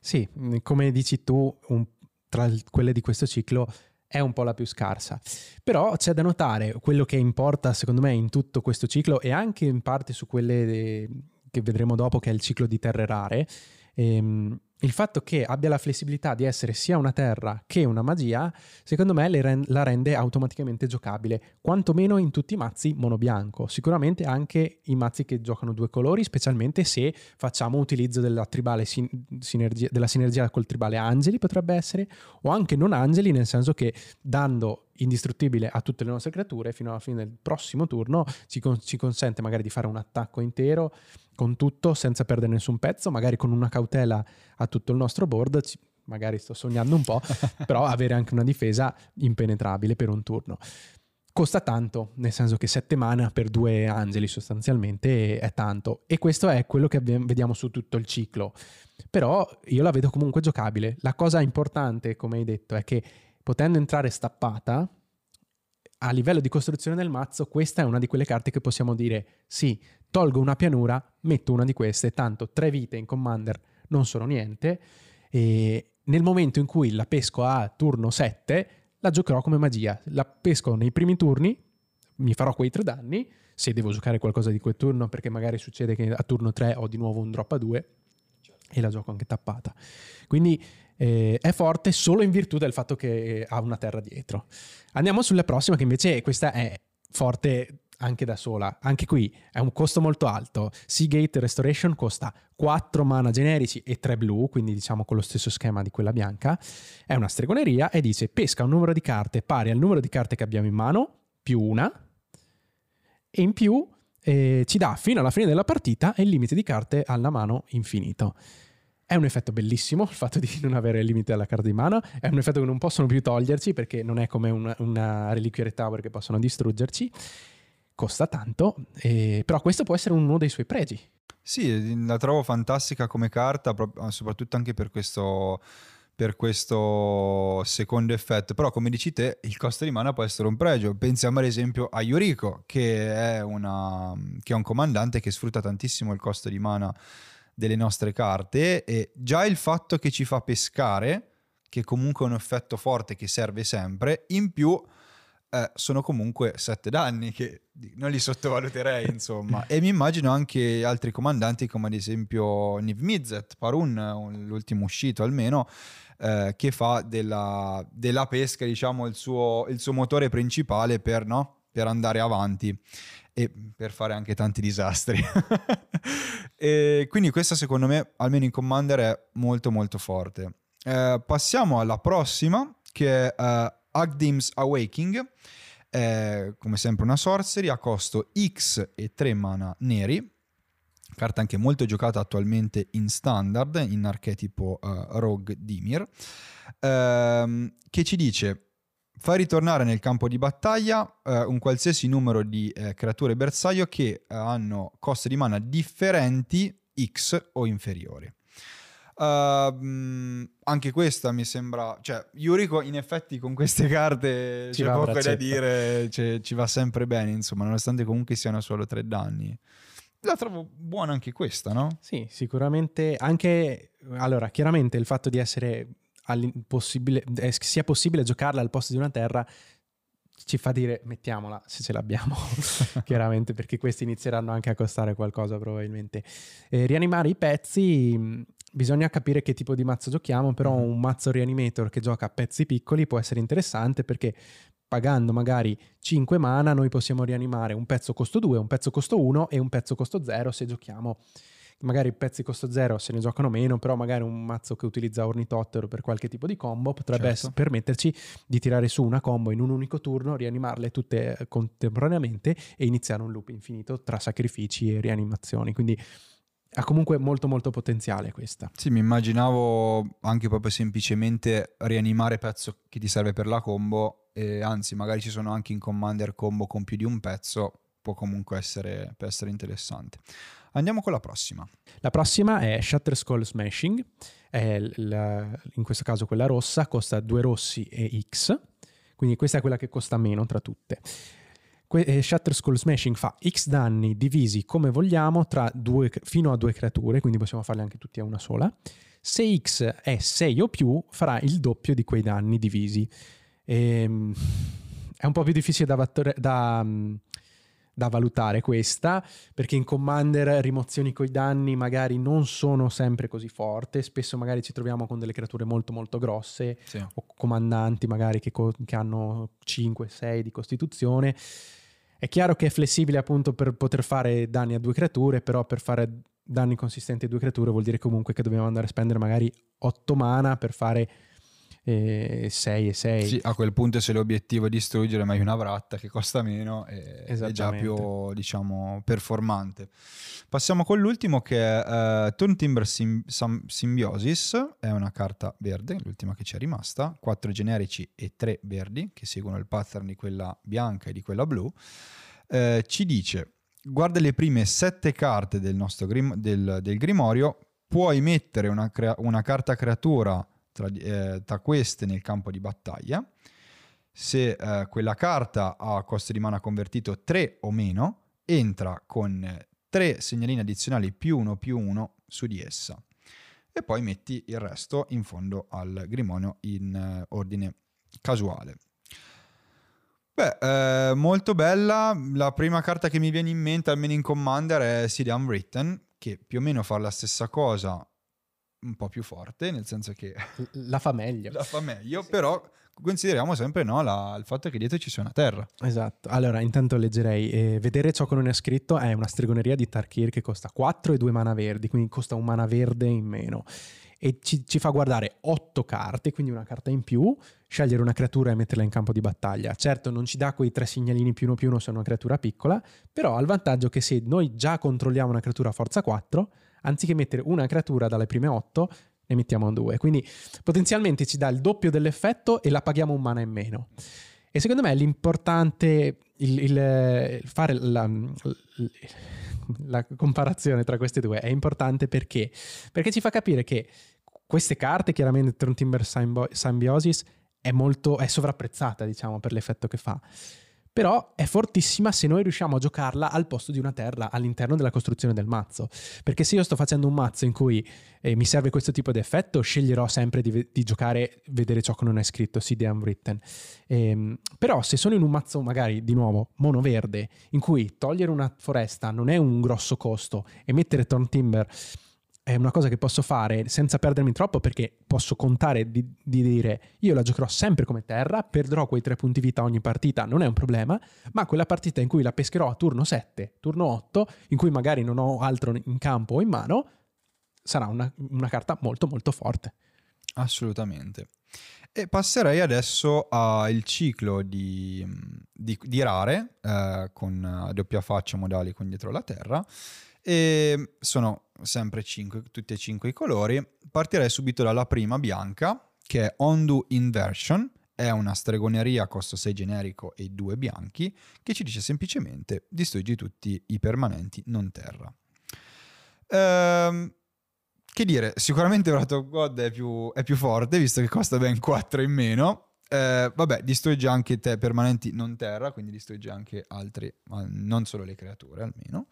Sì, come dici tu, un, tra quelle di questo ciclo è un po' la più scarsa. Però c'è da notare quello che importa secondo me in tutto questo ciclo e anche in parte su quelle de... che vedremo dopo che è il ciclo di terre rare. Ehm, il fatto che abbia la flessibilità di essere sia una terra che una magia, secondo me la rende automaticamente giocabile, quantomeno in tutti i mazzi monobianco. Sicuramente anche i mazzi che giocano due colori, specialmente se facciamo utilizzo della, sin- sinergia, della sinergia col tribale angeli, potrebbe essere, o anche non angeli, nel senso che dando indistruttibile a tutte le nostre creature fino alla fine del prossimo turno ci, con- ci consente magari di fare un attacco intero con tutto senza perdere nessun pezzo, magari con una cautela a tutto il nostro board, ci, magari sto sognando un po', <laughs> però avere anche una difesa impenetrabile per un turno. Costa tanto, nel senso che 7 mana per due angeli sostanzialmente è tanto e questo è quello che vediamo su tutto il ciclo. Però io la vedo comunque giocabile. La cosa importante, come hai detto, è che potendo entrare stappata, a livello di costruzione del mazzo, questa è una di quelle carte che possiamo dire sì, tolgo una pianura, metto una di queste, tanto tre vite in commander non sono niente, e nel momento in cui la pesco a turno 7, la giocherò come magia. La pesco nei primi turni, mi farò quei tre danni, se devo giocare qualcosa di quel turno, perché magari succede che a turno 3 ho di nuovo un drop a 2 e la gioco anche tappata. Quindi eh, è forte solo in virtù del fatto che ha una terra dietro. Andiamo sulla prossima, che invece questa è forte anche da sola. Anche qui è un costo molto alto. Seagate Restoration costa 4 mana generici e 3 blu, quindi diciamo con lo stesso schema di quella bianca. È una stregoneria e dice pesca un numero di carte pari al numero di carte che abbiamo in mano, più una, e in più eh, ci dà fino alla fine della partita il limite di carte alla mano infinito. È un effetto bellissimo il fatto di non avere il limite alla carta di mana, è un effetto che non possono più toglierci perché non è come una, una reliquia tower che possono distruggerci costa tanto, eh, però questo può essere uno dei suoi pregi. Sì, la trovo fantastica come carta, soprattutto anche per questo, per questo secondo effetto. Però, come dici te, il costo di mana può essere un pregio. Pensiamo ad esempio a Yuriko, che è, una, che è un comandante che sfrutta tantissimo il costo di mana delle nostre carte e già il fatto che ci fa pescare, che comunque è un effetto forte che serve sempre, in più eh, sono comunque sette danni che non li sottovaluterei, insomma. e mi immagino anche altri comandanti come ad esempio Niv Mizzet, Parun, l'ultimo uscito almeno, eh, che fa della, della pesca, diciamo, il suo, il suo, motore principale per, no? per andare avanti e per fare anche tanti disastri. <laughs> e quindi questa secondo me, almeno in Commander, è molto molto forte. Eh, passiamo alla prossima, che è uh, Agdim's Awakening, è come sempre una sorcery a costo X e 3 mana neri, carta anche molto giocata attualmente in standard, in archetipo uh, Rogue Dimir, ehm, che ci dice? Fa ritornare nel campo di battaglia uh, un qualsiasi numero di uh, creature bersaglio che hanno costi di mana differenti X o inferiori. Uh, anche questa mi sembra, cioè Yuriko in effetti con queste carte ci c'è poco da dire, cioè, ci va sempre bene, insomma, nonostante comunque siano solo tre danni. La trovo buona anche questa, no? Sì, sicuramente anche allora, chiaramente il fatto di essere possibile, eh, sia possibile giocarla al posto di una terra ci fa dire mettiamola se ce l'abbiamo <laughs> chiaramente perché questi inizieranno anche a costare qualcosa probabilmente eh, rianimare i pezzi Bisogna capire che tipo di mazzo giochiamo, però mm-hmm. un mazzo reanimator che gioca a pezzi piccoli può essere interessante perché pagando magari 5 mana noi possiamo rianimare un pezzo costo 2, un pezzo costo 1 e un pezzo costo 0 se giochiamo magari pezzi costo zero se ne giocano meno, però magari un mazzo che utilizza Ornitottero per qualche tipo di combo potrebbe Certo. permetterci di tirare su una combo in un unico turno, rianimarle tutte eh, contemporaneamente e iniziare un loop infinito tra sacrifici e rianimazioni. Quindi ha comunque molto molto potenziale questa. Sì, mi immaginavo anche proprio semplicemente rianimare pezzo che ti serve per la combo e anzi magari ci sono anche in Commander combo con più di un pezzo, può comunque essere, può essere interessante. Andiamo con la prossima. La prossima è Shatter Skull Smashing, la- in questo caso quella rossa, costa 2 rossi e X, quindi questa è quella che costa meno tra tutte. Que- eh, Shatter Skull Smashing fa X danni divisi come vogliamo tra due, fino a due creature, quindi possiamo farli anche tutti a una sola. Se X è 6 o più, farà il doppio di quei danni divisi. Ehm, è un po' più difficile da, vattore- da, mm, da valutare questa, perché in Commander rimozioni coi danni magari non sono sempre così forti, spesso magari ci troviamo con delle creature molto molto grosse Sì. o comandanti magari che, co- che hanno 5-6 di costituzione. È chiaro che è flessibile appunto per poter fare danni a due creature, però per fare danni consistenti a due creature vuol dire comunque che dobbiamo andare a spendere magari 8 mana per fare 6 e 6. Sì, a quel punto se l'obiettivo è distruggere meglio una vratta che costa meno e- è già più diciamo performante. Passiamo con l'ultimo che è uh, Turn Timber Sym- Sam- Symbiosis, è una carta verde, l'ultima che ci è rimasta, 4 generici e 3 verdi che seguono il pattern di quella bianca e di quella blu. Eh, ci dice guarda le prime 7 carte del nostro grim- del, del grimorio, puoi mettere una, crea- una carta creatura tra, eh, tra queste nel campo di battaglia. Se eh, quella carta ha costo di mana convertito 3 o meno, entra con 3 segnalini addizionali più 1 più 1 su di essa. E poi metti il resto in fondo al grimorio in eh, ordine casuale. Beh, eh, molto bella. La prima carta che mi viene in mente, almeno in Commander, è City Unwritten, che più o meno fa la stessa cosa, un po' più forte, nel senso che La fa meglio. la fa meglio, però consideriamo sempre no, la- il fatto che dietro ci sia una terra. Esatto. Allora, intanto leggerei. eh, vedere ciò che non è scritto è una stregoneria di Tarkir che costa 4 e 2 mana verdi, quindi costa un mana verde in meno. E ci, ci fa guardare 8 carte, quindi una carta in più, scegliere una creatura e metterla in campo di battaglia. Certo, non ci dà quei tre segnalini più uno più uno se è una creatura piccola, però ha il vantaggio che se noi già controlliamo una creatura a forza 4, anziché mettere una creatura dalle prime 8, ne mettiamo due. Quindi potenzialmente ci dà il doppio dell'effetto e la paghiamo un mana in meno. E secondo me l'importante, il, il- il fare la, la comparazione tra queste due è importante perché? Perché ci fa capire che queste carte, chiaramente Tron Timber Symbiosis, è molto è sovrapprezzata, diciamo, per l'effetto che fa. Però è fortissima se noi riusciamo a giocarla al posto di una terra all'interno della costruzione del mazzo. Perché se io sto facendo un mazzo in cui eh, mi serve questo tipo di effetto, sceglierò sempre di, di giocare, vedere ciò che non è scritto, CD Unwritten. Ehm, però se sono in un mazzo magari di nuovo mono verde, in cui togliere una foresta non è un grosso costo e mettere Thorn Timber è una cosa che posso fare senza perdermi troppo perché posso contare di, di dire io la giocherò sempre come terra, perderò quei tre punti vita ogni partita, non è un problema, ma quella partita in cui la pescherò a turno 7, turno 8, in cui magari non ho altro in campo o in mano, sarà una, una carta molto molto forte. Assolutamente. E passerei adesso al ciclo di, di- di rare eh, con eh, doppia faccia modali con dietro la terra. E sono sempre cinque, tutti e cinque i colori. Partirei subito dalla prima bianca, che è Ondu Inversion. È una stregoneria costo 6 generico e 2 bianchi, che ci dice semplicemente distruggi tutti i permanenti non terra. Ehm, che dire, sicuramente Wrath of God è più, è più forte, visto che costa ben 4 in meno. Eh, vabbè, distrugge anche te permanenti non terra, quindi distrugge anche altri, ma non solo le creature almeno.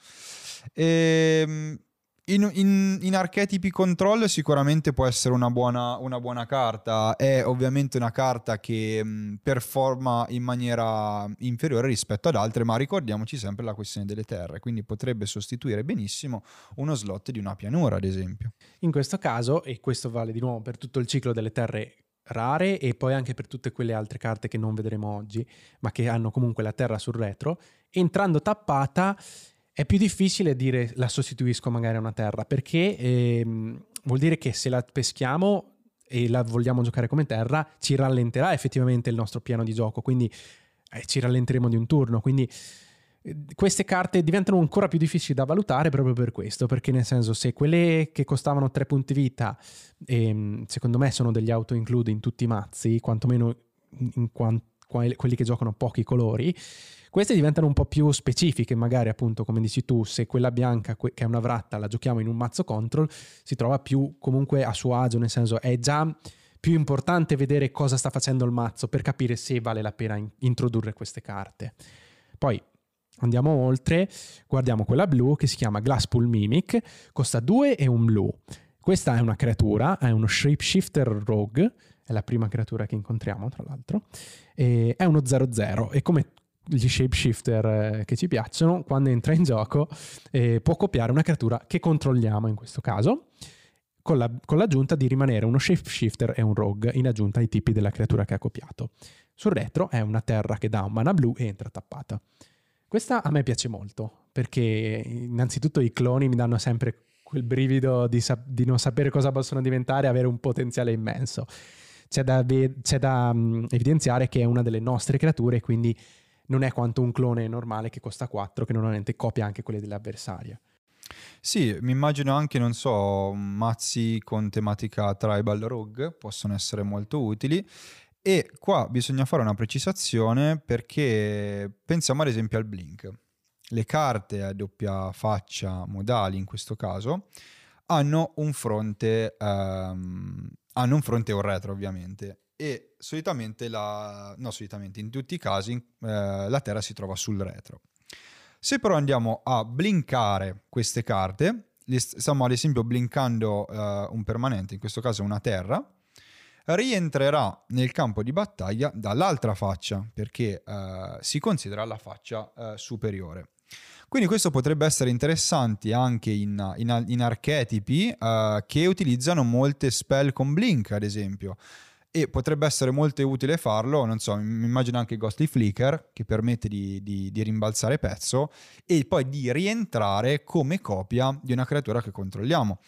Ehm, in, in- in archetipi control sicuramente può essere una buona, una buona carta. È ovviamente una carta che mh, performa in maniera inferiore rispetto ad altre, ma ricordiamoci sempre la questione delle terre, quindi potrebbe sostituire benissimo uno slot di una pianura, ad esempio. In questo caso, e questo vale di nuovo per tutto il ciclo delle terre rare e poi anche per tutte quelle altre carte che non vedremo oggi, ma che hanno comunque la terra sul retro, entrando tappata è più difficile dire la sostituisco magari a una terra perché ehm, vuol dire che se la peschiamo e la vogliamo giocare come terra ci rallenterà effettivamente il nostro piano di gioco, quindi eh, ci rallenteremo di un turno, quindi queste carte diventano ancora più difficili da valutare proprio per questo, perché nel senso se quelle che costavano 3 punti vita, ehm, secondo me sono degli auto-include in tutti i mazzi, quantomeno in quanto quelli che giocano pochi colori, queste diventano un po' più specifiche, magari appunto come dici tu, se quella bianca che è una vratta la giochiamo in un mazzo control, si trova più comunque a suo agio, nel senso è già più importante vedere cosa sta facendo il mazzo per capire se vale la pena in- introdurre queste carte. Poi andiamo oltre, guardiamo quella blu che si chiama Glasspool Mimic, costa 2 e un blu. Questa è una creatura, è uno Shapeshifter Rogue, è la prima creatura che incontriamo tra l'altro, e è uno 0-0 e come gli shapeshifter eh, che ci piacciono, quando entra in gioco eh, può copiare una creatura che controlliamo in questo caso, con, la, con l'aggiunta di rimanere uno shapeshifter e un rogue in aggiunta ai tipi della creatura che ha copiato. Sul retro è una terra che dà un mana blu e entra tappata. Questa a me piace molto, perché innanzitutto i cloni mi danno sempre quel brivido di, sa- di non sapere cosa possono diventare e avere un potenziale immenso. C'è da, ve- c'è da um, evidenziare che è una delle nostre creature, quindi non è quanto un clone normale che costa 4, che normalmente copia anche quelle dell'avversario. Sì, mi immagino anche, non so, mazzi con tematica tribal rogue possono essere molto utili. E qua bisogna fare una precisazione perché pensiamo ad esempio al Blink. Le carte a doppia faccia modali in questo caso hanno un fronte, um, hanno un fronte e un retro ovviamente e solitamente, la, no solitamente, in tutti i casi eh, la Terra si trova sul retro. Se però andiamo a blinkare queste carte, stiamo ad esempio blinkando eh, un permanente, in questo caso una Terra, rientrerà nel campo di battaglia dall'altra faccia perché eh, si considera la faccia eh, superiore. Quindi questo potrebbe essere interessante anche in, in, in archetipi uh, che utilizzano molte spell con Blink, ad esempio e potrebbe essere molto utile farlo, non so, mi immagino anche Ghostly Flicker che permette di, di, di, rimbalzare pezzo e poi di rientrare come copia di una creatura che controlliamo.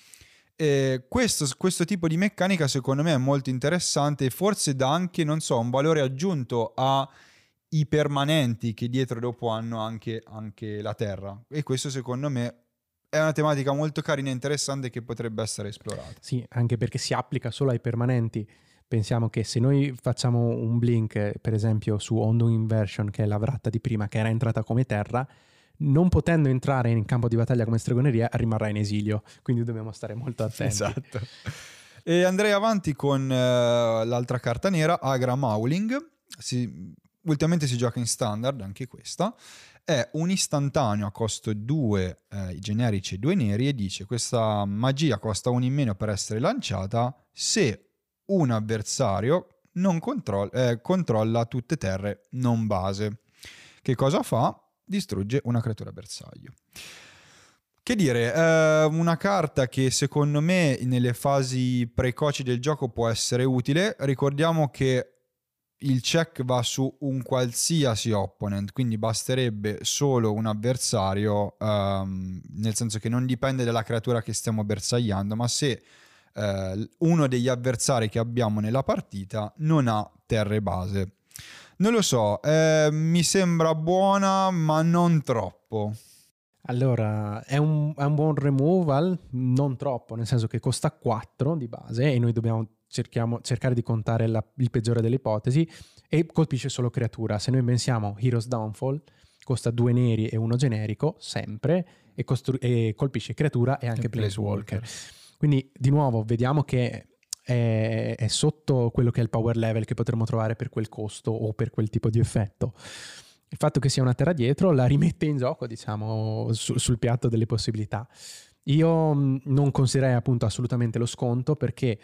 Questo, questo, tipo di meccanica secondo me è molto interessante e forse dà anche, non so, un valore aggiunto ai permanenti che dietro dopo hanno anche, anche la Terra e questo secondo me è una tematica molto carina e interessante che potrebbe essere esplorata. Sì, anche perché si applica solo ai permanenti pensiamo che se noi facciamo un blink, per esempio, su Ondo Inversion, che è la vratta di prima, che era entrata come terra, non potendo entrare in campo di battaglia come stregoneria, rimarrà in esilio. Quindi dobbiamo stare molto attenti. Esatto. E andrei avanti con uh, l'altra carta nera, Agra Mauling. Si, ultimamente si gioca in standard, anche questa. È un istantaneo a costo 2 eh, generici e 2 neri e dice questa magia costa 1 in meno per essere lanciata se un avversario controlla, eh, controlla tutte terre non base. Che cosa fa? Distrugge una creatura bersaglio. Che dire, eh, una carta che secondo me nelle fasi precoci del gioco può essere utile. Ricordiamo che il check va su un qualsiasi opponent, quindi basterebbe solo un avversario, um, nel senso che non dipende dalla creatura che stiamo bersagliando, ma se eh, uno degli avversari che abbiamo nella partita non ha terre base. Non lo so, eh, mi sembra buona, ma non troppo. Allora, è un, è un, buon removal, non troppo, nel senso che costa 4 di base e noi dobbiamo cercare di contare la, il peggiore delle ipotesi e colpisce solo creatura. Se noi pensiamo Heroes Downfall, costa 2 neri e uno generico, sempre, e, costru- e colpisce creatura e anche Planeswalker. Planeswalker. Quindi di nuovo vediamo che è, è, sotto quello che è il power level che potremmo trovare per quel costo o per quel tipo di effetto. Il fatto che sia una terra dietro la rimette in gioco, diciamo, su, sul piatto delle possibilità. Io mm, non considererei appunto assolutamente lo sconto perché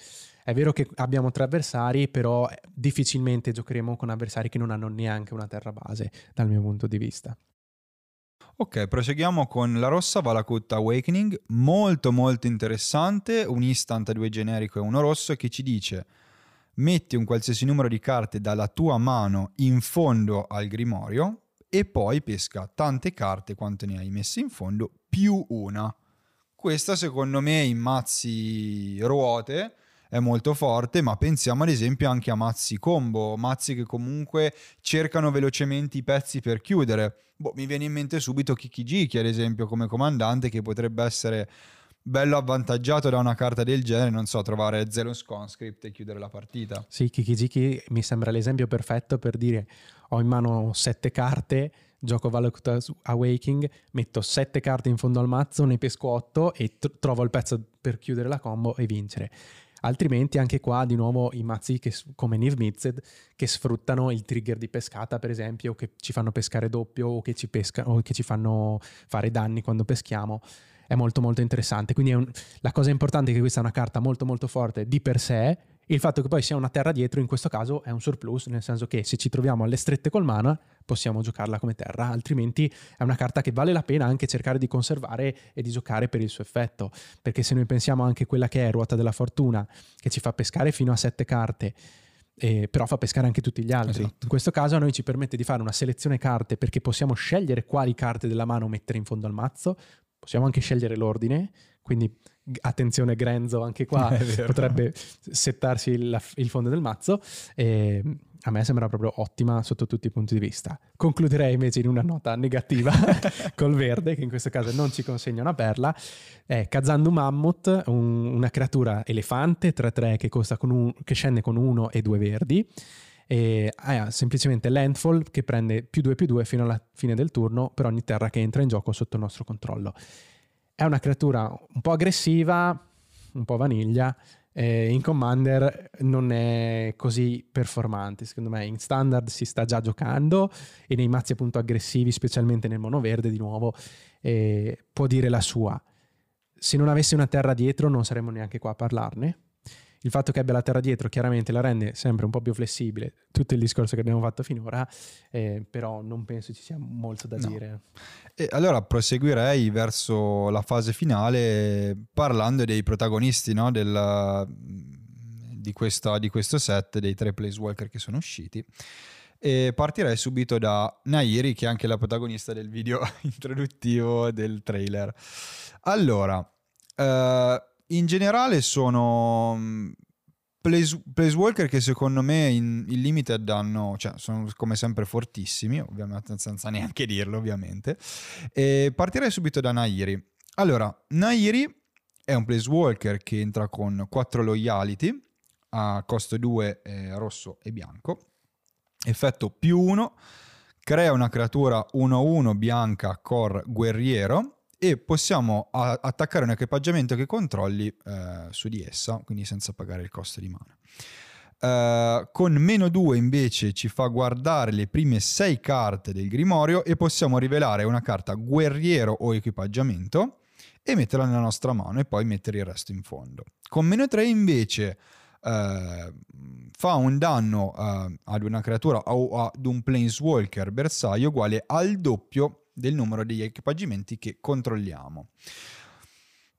è vero che abbiamo tre avversari, però difficilmente giocheremo con avversari che non hanno neanche una terra base dal mio punto di vista. Ok, proseguiamo con la rossa Valakut Awakening, molto molto interessante, un instant a due generico e uno rosso che ci dice metti un qualsiasi numero di carte dalla tua mano in fondo al grimorio e poi pesca tante carte quanto ne hai messe in fondo più una. Questa secondo me in mazzi ruote è molto forte, ma pensiamo ad esempio anche a mazzi combo, mazzi che comunque cercano velocemente i pezzi per chiudere. Boh, mi viene in mente subito Kikijiki ad esempio come comandante che potrebbe essere bello avvantaggiato da una carta del genere, non so, trovare Zelos Conscript e chiudere la partita. Sì, Kikijiki mi sembra l'esempio perfetto per dire ho in mano sette carte, gioco Valakut Awakening, metto sette carte in fondo al mazzo, ne pesco otto e t- trovo il pezzo per chiudere la combo e vincere. Altrimenti anche qua di nuovo i mazzi che, come Niv Mizzed che sfruttano il trigger di pescata per esempio, che ci fanno pescare doppio o che ci, pesca, o che ci fanno fare danni quando peschiamo è molto molto interessante. Quindi un, la cosa importante è che questa è una carta molto molto forte di per sé. Il fatto che poi sia una terra dietro in questo caso è un surplus, nel senso che se ci troviamo alle strette col mana possiamo giocarla come terra, altrimenti è una carta che vale la pena anche cercare di conservare e di giocare per il suo effetto, perché se noi pensiamo anche a quella che è Ruota della Fortuna, che ci fa pescare fino a sette carte, eh, però fa pescare anche tutti gli altri. Esatto. In questo caso a noi ci permette di fare una selezione carte perché possiamo scegliere quali carte della mano mettere in fondo al mazzo, possiamo anche scegliere l'ordine, quindi attenzione Grenzo anche qua <laughs> potrebbe settarsi il, il, fondo del mazzo e a me sembra proprio ottima sotto tutti i punti di vista. Concluderei invece in una nota negativa <laughs> col verde che in questo caso non ci consegna una perla. È Kazandu Mammut, un, una creatura elefante 3-3 che, un, che scende con uno e due verdi e ha semplicemente landfall che prende più 2 più 2 fino alla fine del turno per ogni terra che entra in gioco sotto il nostro controllo. È una creatura un po' aggressiva, un po' vaniglia, eh, in Commander non è così performante, secondo me in Standard si sta già giocando e nei mazzi appunto aggressivi, specialmente nel mono verde di nuovo, eh, può dire la sua. Se non avesse una terra dietro non saremmo neanche qua a parlarne, il fatto che abbia la terra dietro chiaramente la rende sempre un po' più flessibile, tutto il discorso che abbiamo fatto finora, eh, però non penso ci sia molto da no. dire. E allora proseguirei verso la fase finale parlando dei protagonisti no, del, di, questa, di questo set, dei tre Placewalker che sono usciti. E partirei subito da Nairi, che è anche la protagonista del video <laughs> introduttivo del trailer. Allora, uh, in generale sono mm, place, Placewalker che secondo me in, in limited hanno, cioè sono come sempre fortissimi, ovviamente senza <laughs> neanche dirlo ovviamente. E partirei subito da Nairi. Allora, Nairi è un Placewalker che entra con 4 loyalty a costo 2 eh, rosso e bianco. Effetto più 1, crea una creatura 1-1 bianca core guerriero e possiamo a- attaccare un equipaggiamento che controlli eh, su di essa, quindi senza pagare il costo di mana. Uh, con meno 2 invece ci fa guardare le prime 6 carte del Grimorio e possiamo rivelare una carta guerriero o equipaggiamento e metterla nella nostra mano e poi mettere il resto in fondo. Con meno 3 invece uh, fa un danno uh, ad una creatura o ad un planeswalker bersaglio uguale al doppio del numero degli equipaggiamenti che controlliamo.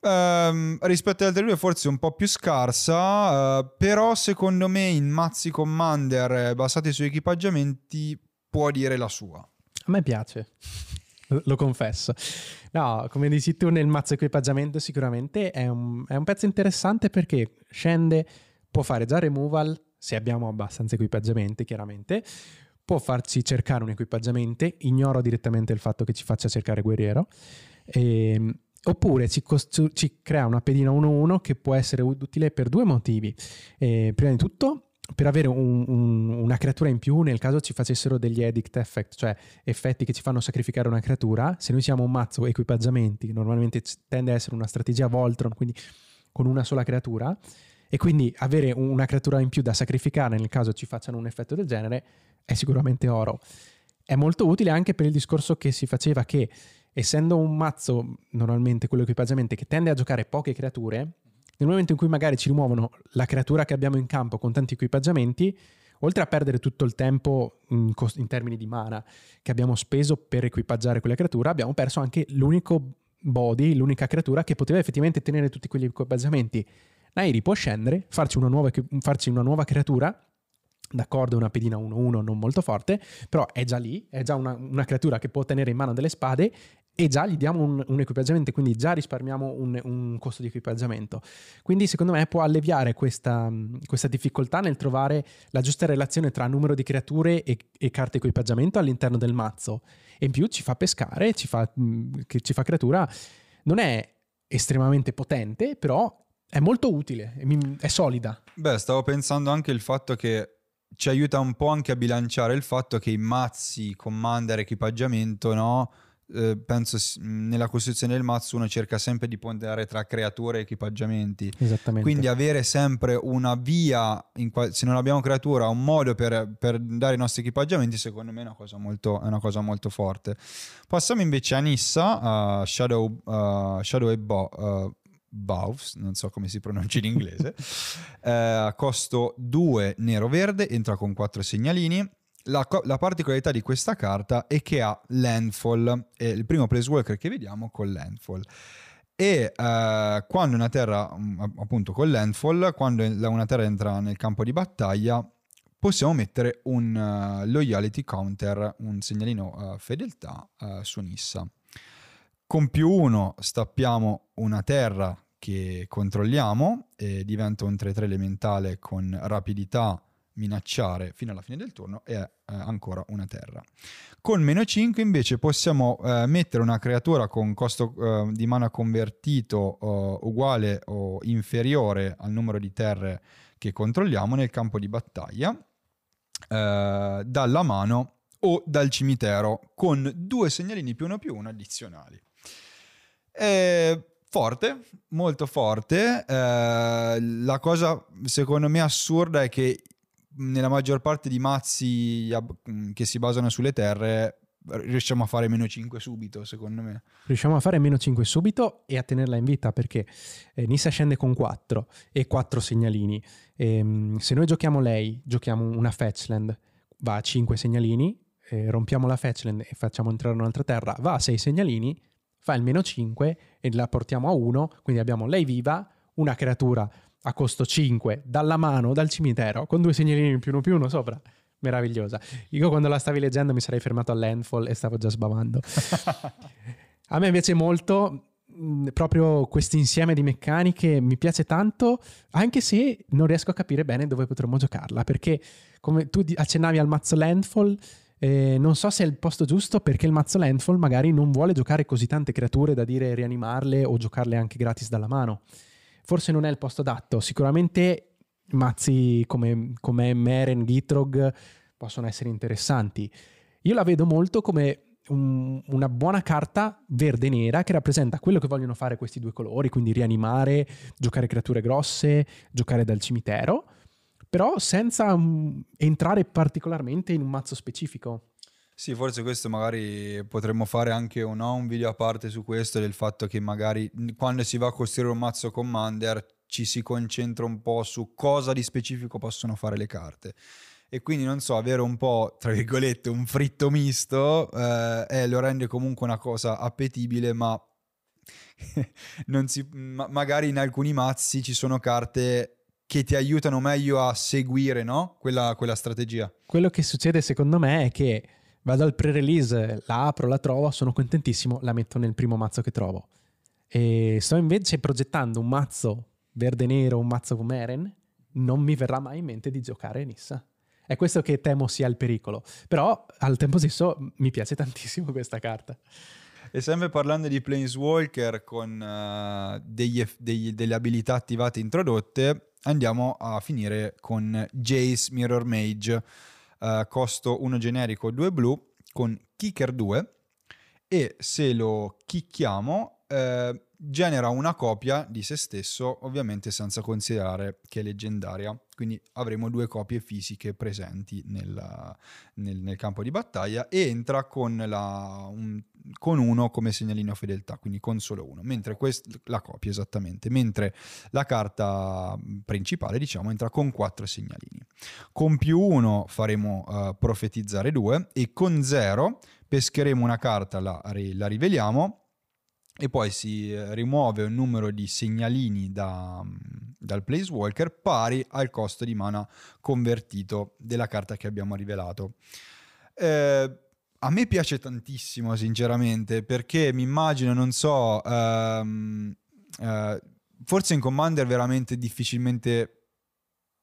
Uh, rispetto alle altre due forse un po' più scarsa, uh, però secondo me in mazzi commander basati su equipaggiamenti può dire la sua. A me piace, <laughs> lo confesso. No, come dici tu nel mazzo equipaggiamento sicuramente è un, è un pezzo interessante perché scende, può fare già removal se abbiamo abbastanza equipaggiamenti chiaramente, può farci cercare un equipaggiamento, ignoro direttamente il fatto che ci faccia cercare guerriero, e, ehm, oppure ci, cost- ci, crea una pedina 1-1 che può essere utile per due motivi. Eh, prima di tutto, per avere un, un, una creatura in più nel caso ci facessero degli edict effect, cioè effetti che ci fanno sacrificare una creatura, se noi siamo un mazzo equipaggiamenti, normalmente tende a essere una strategia Voltron, quindi con una sola creatura, e quindi avere una creatura in più da sacrificare nel caso ci facciano un effetto del genere è sicuramente oro. È molto utile anche per il discorso che si faceva che essendo un mazzo normalmente quello equipaggiamento che tende a giocare poche creature, nel momento in cui magari ci rimuovono la creatura che abbiamo in campo con tanti equipaggiamenti, oltre a perdere tutto il tempo in, cost- in termini di mana che abbiamo speso per equipaggiare quella creatura, abbiamo perso anche l'unico body, l'unica creatura che poteva effettivamente tenere tutti quegli equipaggiamenti Nairi può scendere, farci una nuova, farci una nuova creatura D'accordo, una pedina 1-1 non molto forte, però è già lì, è già una, una creatura che può tenere in mano delle spade e già gli diamo un, un equipaggiamento, quindi già risparmiamo un, un, costo di equipaggiamento. Quindi secondo me può alleviare questa, questa, difficoltà nel trovare la giusta relazione tra numero di creature e, e carte equipaggiamento all'interno del mazzo. E in più ci fa pescare, ci fa, ci fa creatura. Non è estremamente potente, però è molto utile, è solida. Beh, stavo pensando anche il fatto che ci aiuta un po' anche a bilanciare il fatto che i mazzi, commander, equipaggiamento, no? Eh, penso nella costruzione del mazzo uno cerca sempre di ponderare tra creature e equipaggiamenti. Esattamente. Quindi avere sempre una via, qual- se non abbiamo creatura, un modo per, per, dare i nostri equipaggiamenti, secondo me è una cosa molto, una cosa molto forte. Passiamo invece a Nissa, uh, Shadow, uh, Shadow e Bo, uh, Bauves, non so come si pronuncia in inglese, <laughs> eh, costo 2 nero-verde, entra con 4 segnalini. La, la, particolarità di questa carta è che ha landfall, è il primo planeswalker che vediamo con landfall. E eh, quando una terra, mm, appunto con landfall, quando una terra entra nel campo di battaglia, possiamo mettere un uh, loyalty counter, un segnalino uh, fedeltà uh, su Nissa. Con più 1 stappiamo una terra che controlliamo e diventa un 3-3 elementale con rapidità minacciare fino alla fine del turno e eh, ancora una terra. Con meno 5 invece possiamo eh, mettere una creatura con costo eh, di mana convertito eh, uguale o inferiore al numero di terre che controlliamo nel campo di battaglia eh, dalla mano o dal cimitero con due segnalini più uno più uno addizionali. Eh, forte, molto forte. Eh, la cosa secondo me assurda è che nella maggior parte di mazzi che si basano sulle terre riusciamo a fare meno 5 subito, secondo me. Riusciamo a fare meno 5 subito e a tenerla in vita perché eh, Nissa scende con 4 e 4 segnalini. E, ehm, se noi giochiamo lei, giochiamo una Fetchland, va a 5 segnalini, eh, rompiamo la Fetchland e facciamo entrare un'altra terra, va a 6 segnalini, fa il meno 5 e la portiamo a 1, quindi abbiamo lei viva, una creatura a costo 5 dalla mano, dal cimitero, con due segnalini più uno più uno sopra. Meravigliosa. Io quando la stavi leggendo mi sarei fermato all'endfall e stavo già sbavando. <laughs> a me piace molto mh, proprio questo insieme di meccaniche, mi piace tanto, anche se non riesco a capire bene dove potremmo giocarla, perché come tu accennavi al mazzo Landfall, eh, non so se è il posto giusto perché il mazzo Landfall magari non vuole giocare così tante creature da dire rianimarle o giocarle anche gratis dalla mano. Forse non è il posto adatto. Sicuramente mazzi come, come Meren, Gitrog possono essere interessanti. Io la vedo molto come un, una buona carta verde-nera che rappresenta quello che vogliono fare questi due colori, quindi rianimare, giocare creature grosse, giocare dal cimitero però senza um, entrare particolarmente in un mazzo specifico. Sì, forse questo magari potremmo fare anche un, un video a parte su questo, del fatto che magari quando si va a costruire un mazzo Commander ci si concentra un po' su cosa di specifico possono fare le carte. E quindi non so, avere un po', tra virgolette, un fritto misto eh, eh, lo rende comunque una cosa appetibile, ma <laughs> si, ma magari in alcuni mazzi ci sono carte che ti aiutano meglio a seguire no? quella, quella strategia. Quello che succede secondo me è che vado al pre-release, la apro, la trovo, sono contentissimo, la metto nel primo mazzo che trovo. E sto invece progettando un mazzo verde-nero, un mazzo come Eren, non mi verrà mai in mente di giocare Nissa. È questo che temo sia il pericolo. Però al tempo stesso mi piace tantissimo questa carta. E sempre parlando di Planeswalker con uh, degli, degli, delle abilità attivate introdotte, andiamo a finire con Jace Mirror Mage, uh, costo 1 generico 2 blu con kicker 2 e se lo chicchiamo uh, genera una copia di se stesso, ovviamente senza considerare che è leggendaria. Quindi avremo due copie fisiche presenti nel, nel, nel campo di battaglia e entra con, la, un, con, uno come segnalino fedeltà, quindi con solo uno, mentre quest, la copia esattamente, mentre la carta principale diciamo entra con quattro segnalini. Con più uno faremo uh, profetizzare due e con zero pescheremo una carta, la, la riveliamo e poi si eh, rimuove un numero di segnalini da, mm, dal Placewalker pari al costo di mana convertito della carta che abbiamo rivelato. Eh, a me piace tantissimo, sinceramente, perché mi immagino, non so, ehm, eh, forse in Commander veramente difficilmente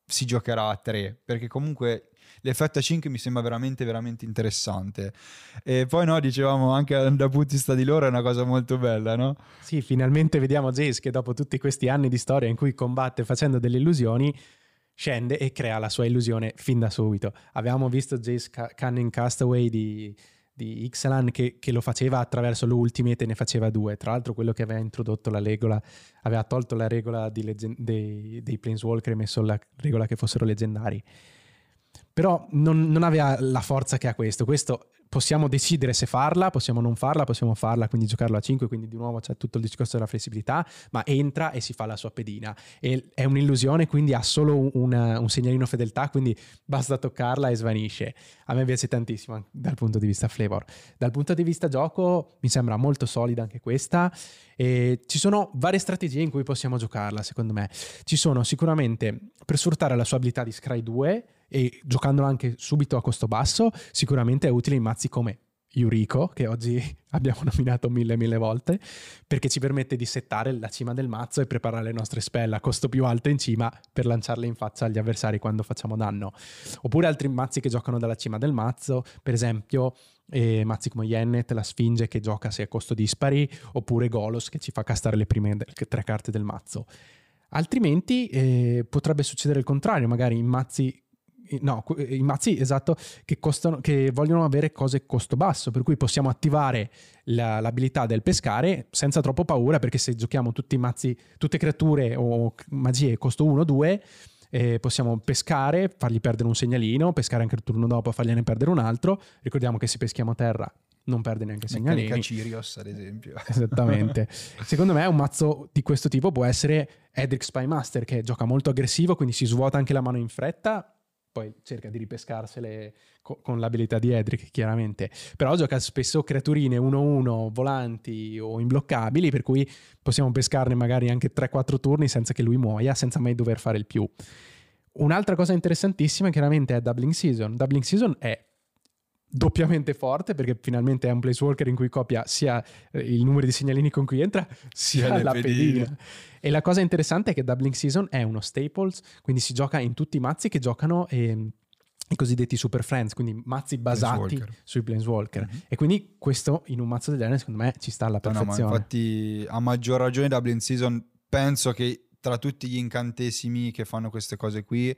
si giocherà a 3, perché comunque l'effetto a 5 mi sembra veramente veramente interessante e poi no dicevamo anche da punto di vista di loro è una cosa molto bella no? Sì finalmente vediamo Jace che dopo tutti questi anni di storia in cui combatte facendo delle illusioni scende e crea la sua illusione fin da subito avevamo visto Jace Cunning Castaway di di Ixalan che, che, lo faceva attraverso l'Ultimate e ne faceva due. Tra l'altro quello che aveva introdotto la regola, aveva tolto la regola leggen- dei, dei Planeswalker e messo la regola che fossero leggendari. Però non, non, aveva la forza che ha questo. Questo possiamo decidere se farla, possiamo non farla, possiamo farla, quindi giocarlo a 5, quindi di nuovo c'è tutto il discorso della flessibilità, ma entra e si fa la sua pedina. E è un'illusione, quindi ha solo una, un segnalino fedeltà, quindi basta toccarla e svanisce. A me piace tantissimo dal punto di vista flavor. Dal punto di vista gioco mi sembra molto solida anche questa e ci sono varie strategie in cui possiamo giocarla, secondo me. Ci sono sicuramente per sfruttare la sua abilità di Scry 2 e giocandola anche subito a costo basso, sicuramente è utile in mazzi come Yuriko, che oggi <laughs> abbiamo nominato mille mille volte, perché ci permette di settare la cima del mazzo e preparare le nostre spell a costo più alto in cima per lanciarle in faccia agli avversari quando facciamo danno. Oppure altri mazzi che giocano dalla cima del mazzo, per esempio eh, mazzi come Yennet, la Sfinge che gioca se a costo dispari, oppure Golos che ci fa castare le prime tre carte del mazzo. Altrimenti eh, potrebbe succedere il contrario, magari in mazzi no, i mazzi esatto, che, costano, che vogliono avere cose costo basso, per cui possiamo attivare la, l'abilità del pescare senza troppo paura, perché se giochiamo tutti i mazzi, tutte creature o magie costo 1-2, eh, possiamo pescare, fargli perdere un segnalino, pescare anche il turno dopo, fargliene perdere un altro. Ricordiamo che se peschiamo terra non perde neanche segnalini. Meccanica Cirios, ad esempio. <laughs> Esattamente. Secondo me un mazzo di questo tipo può essere Edric Spymaster, che gioca molto aggressivo, quindi si svuota anche la mano in fretta, poi cerca di ripescarsele co- con l'abilità di Edric, chiaramente. Però gioca spesso creaturine 1-1, volanti o imbloccabili, per cui possiamo pescarne magari anche 3-4 turni senza che lui muoia, senza mai dover fare il più. Un'altra cosa interessantissima chiaramente è Doubling Season. Doubling Season è doppiamente forte perché finalmente è un placewalker in cui copia sia eh, il numero di segnalini con cui entra sia la pedina. E la cosa interessante è che Doubling Season è uno staples, quindi si gioca in tutti i mazzi che giocano eh, i cosiddetti super friends, quindi mazzi basati sui planeswalker. Mm-hmm. E quindi questo in un mazzo del genere secondo me ci sta alla perfezione. No, no, infatti a maggior ragione Doubling Season penso che tra tutti gli incantesimi che fanno queste cose qui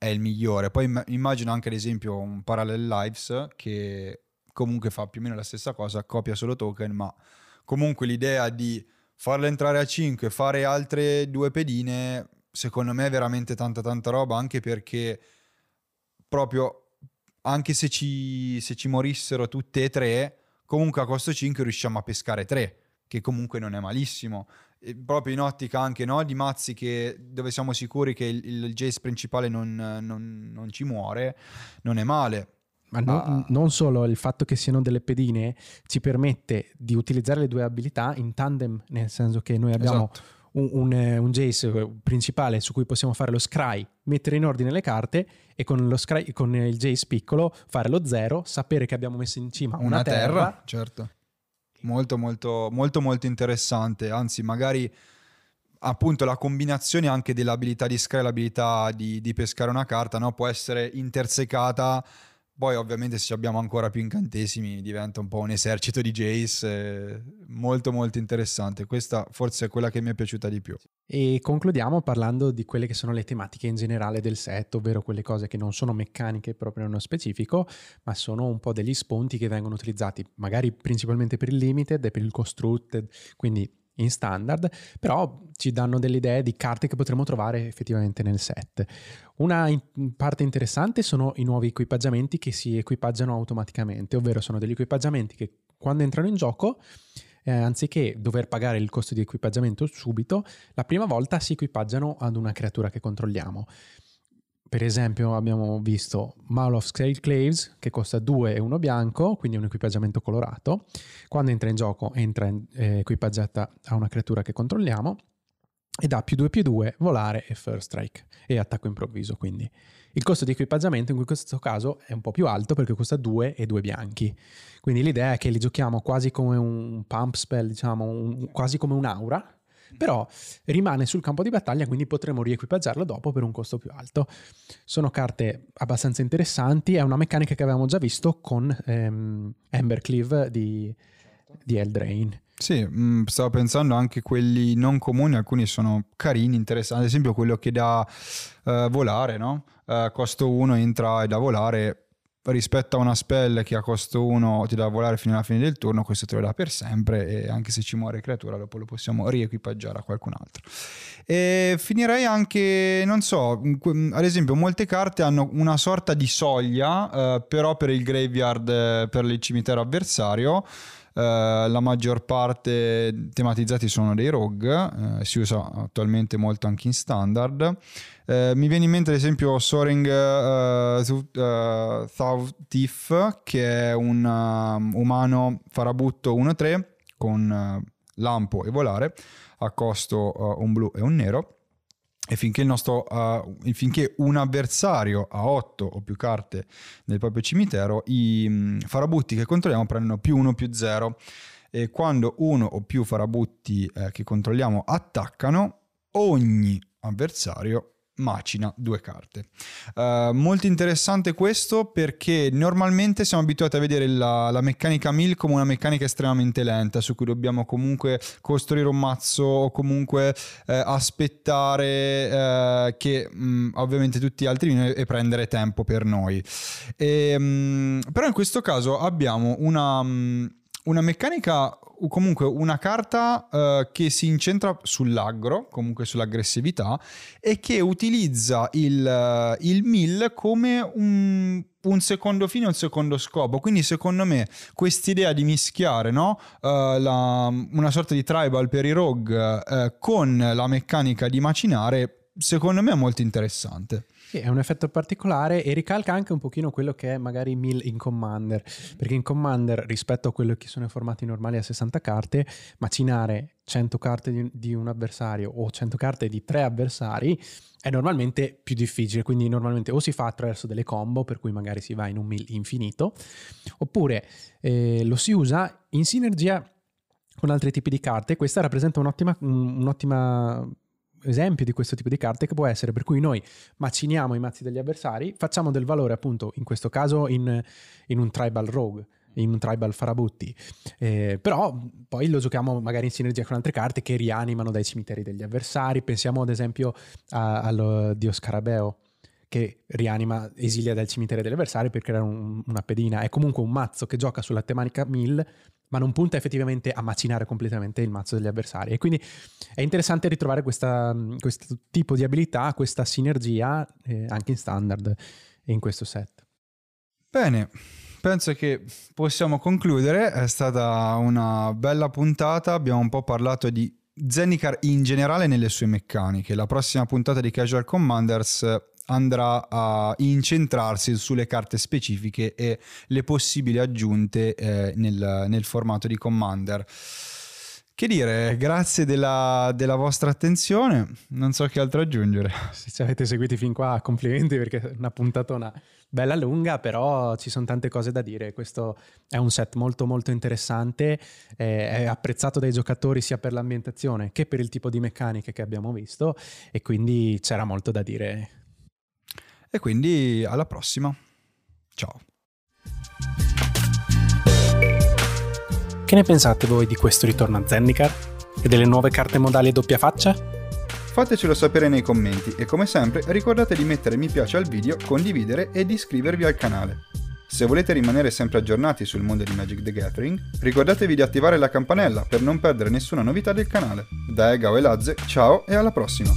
è il migliore. Poi immagino anche ad esempio un Parallel Lives che comunque fa più o meno la stessa cosa, copia solo token, ma comunque l'idea di farla entrare a 5, fare altre due pedine, secondo me è veramente tanta tanta roba, anche perché proprio anche se ci, se ci morissero tutte e tre, comunque a costo 5 riusciamo a pescare tre, che comunque non è malissimo proprio in ottica anche no, di mazzi che, dove siamo sicuri che il, il Jace principale non, non, non, ci muore, non è male. Ma no, ah. non solo il fatto che siano delle pedine ci permette di utilizzare le due abilità in tandem, nel senso che noi abbiamo esatto. un, un, un, Jace principale su cui possiamo fare lo scry, mettere in ordine le carte e con, lo scry, con il Jace piccolo fare lo zero, sapere che abbiamo messo in cima una, una terra, terra certo molto molto molto molto interessante anzi magari appunto la combinazione anche dell'abilità di Sky e l'abilità di, di pescare una carta no? può essere intersecata poi ovviamente se abbiamo ancora più incantesimi diventa un po' un esercito di Jace eh, molto molto interessante. Questa forse è quella che mi è piaciuta di più. E concludiamo parlando di quelle che sono le tematiche in generale del set, ovvero quelle cose che non sono meccaniche proprio nello specifico, ma sono un po' degli spunti che vengono utilizzati magari principalmente per il limited e per il constructed, quindi in standard, però ci danno delle idee di carte che potremo trovare effettivamente nel set. Una parte interessante sono i nuovi equipaggiamenti che si equipaggiano automaticamente, ovvero sono degli equipaggiamenti che quando entrano in gioco, eh, anziché dover pagare il costo di equipaggiamento subito, la prima volta si equipaggiano ad una creatura che controlliamo per esempio abbiamo visto Maul of Scale Claves che costa 2 e 1 bianco, quindi un equipaggiamento colorato. Quando entra in gioco entra in, eh, equipaggiata a una creatura che controlliamo ed ha più 2 più 2 volare e first strike e attacco improvviso quindi. Il costo di equipaggiamento in questo caso è un po' più alto perché costa 2 e 2 bianchi. Quindi l'idea è che li giochiamo quasi come un pump spell, diciamo, un, quasi come un'aura, però rimane sul campo di battaglia, quindi potremo riequipaggiarlo dopo per un costo più alto. Sono carte abbastanza interessanti, è una meccanica che avevamo già visto con ehm, Embercleave di, di Eldraine. Sì, mh, stavo pensando anche quelli non comuni, alcuni sono carini, interessanti, ad esempio quello che dà uh, volare, no? Uh, costo 1 entra e da volare, rispetto a una spell che a costo 1 ti dà volare fino alla fine del turno, questo te lo dà per sempre e anche se ci muore creatura dopo lo possiamo riequipaggiare a qualcun altro. E finirei anche, non so, ad esempio molte carte hanno una sorta di soglia, eh, però per il graveyard, per il cimitero avversario, la maggior parte tematizzati sono dei rogue, uh, si usa attualmente molto anche in standard. Uh, mi viene in mente ad esempio Soaring uh, Thief, che è un um, umano farabutto 1-3 con lampo e volare, a costo un blu e un nero e finché, nostro, uh, finché, un avversario ha 8 o più carte nel proprio cimitero, i um, farabutti che controlliamo prendono più 1 più 0 e quando uno o più farabutti eh, che controlliamo attaccano, ogni avversario macina due carte. Uh, molto interessante questo perché normalmente siamo abituati a vedere la, la, meccanica mill come una meccanica estremamente lenta su cui dobbiamo comunque costruire un mazzo o comunque eh, aspettare eh, che mh, mm, ovviamente tutti gli altri vino e prendere tempo per noi. E, mh, mm, però in questo caso abbiamo una... Mh, mm, una meccanica comunque una carta uh, che si incentra sull'aggro, comunque sull'aggressività, e che utilizza il, uh, il mill come un, un, secondo fine, un secondo scopo. Quindi, secondo me, quest'idea di mischiare no? uh, la, una sorta di tribal per i rogue con la meccanica di macinare, secondo me è molto interessante. Sì, è un effetto particolare e ricalca anche un pochino quello che è magari Mill in Commander, perché in Commander rispetto a quello che sono i formati normali a 60 carte, macinare 100 carte di, di un avversario o 100 carte di tre avversari è normalmente più difficile, quindi normalmente o si fa attraverso delle combo, per cui magari si va in un mill infinito, oppure eh, lo si usa in sinergia con altri tipi di carte. Questa rappresenta un'ottima, un'ottima esempio di questo tipo di carte che può essere per cui noi maciniamo i mazzi degli avversari, facciamo del valore appunto in questo caso in, in un tribal rogue in un tribal farabutti. Eh, però poi lo giochiamo magari in sinergia con altre carte che rianimano dai cimiteri degli avversari. Pensiamo ad esempio a, allo dio scarabeo che rianima esilia dal cimitero degli avversari per creare un, una pedina. È comunque un mazzo che gioca sulla tematica mill ma non punta effettivamente a macinare completamente il mazzo degli avversari. E quindi è interessante ritrovare questa, questo tipo di abilità, questa sinergia eh, anche in standard in questo set. Bene, penso che possiamo concludere. È stata una bella puntata. Abbiamo un po' parlato di Zendikar in generale nelle sue meccaniche. La prossima puntata di Casual Commanders andrà a incentrarsi sulle carte specifiche e le possibili aggiunte eh, nel, nel, formato di Commander. Che dire, grazie della, della, vostra attenzione, non so che altro aggiungere. <laughs> Se ci avete seguiti fin qua, complimenti perché è una puntatona bella lunga, però ci sono tante cose da dire. Questo è un set molto molto interessante, è apprezzato dai giocatori sia per l'ambientazione che per il tipo di meccaniche che abbiamo visto e quindi c'era molto da dire e quindi alla prossima. Ciao. Che ne pensate voi di questo ritorno a Zendikar? E delle nuove carte modali a doppia faccia? Fatecelo sapere nei commenti e come sempre ricordate di mettere mi piace al video, condividere ed iscrivervi al canale. Se volete rimanere sempre aggiornati sul mondo di Magic the Gathering, ricordatevi di attivare la campanella per non perdere nessuna novità del canale. Da Egao e Lazze, ciao e alla prossima!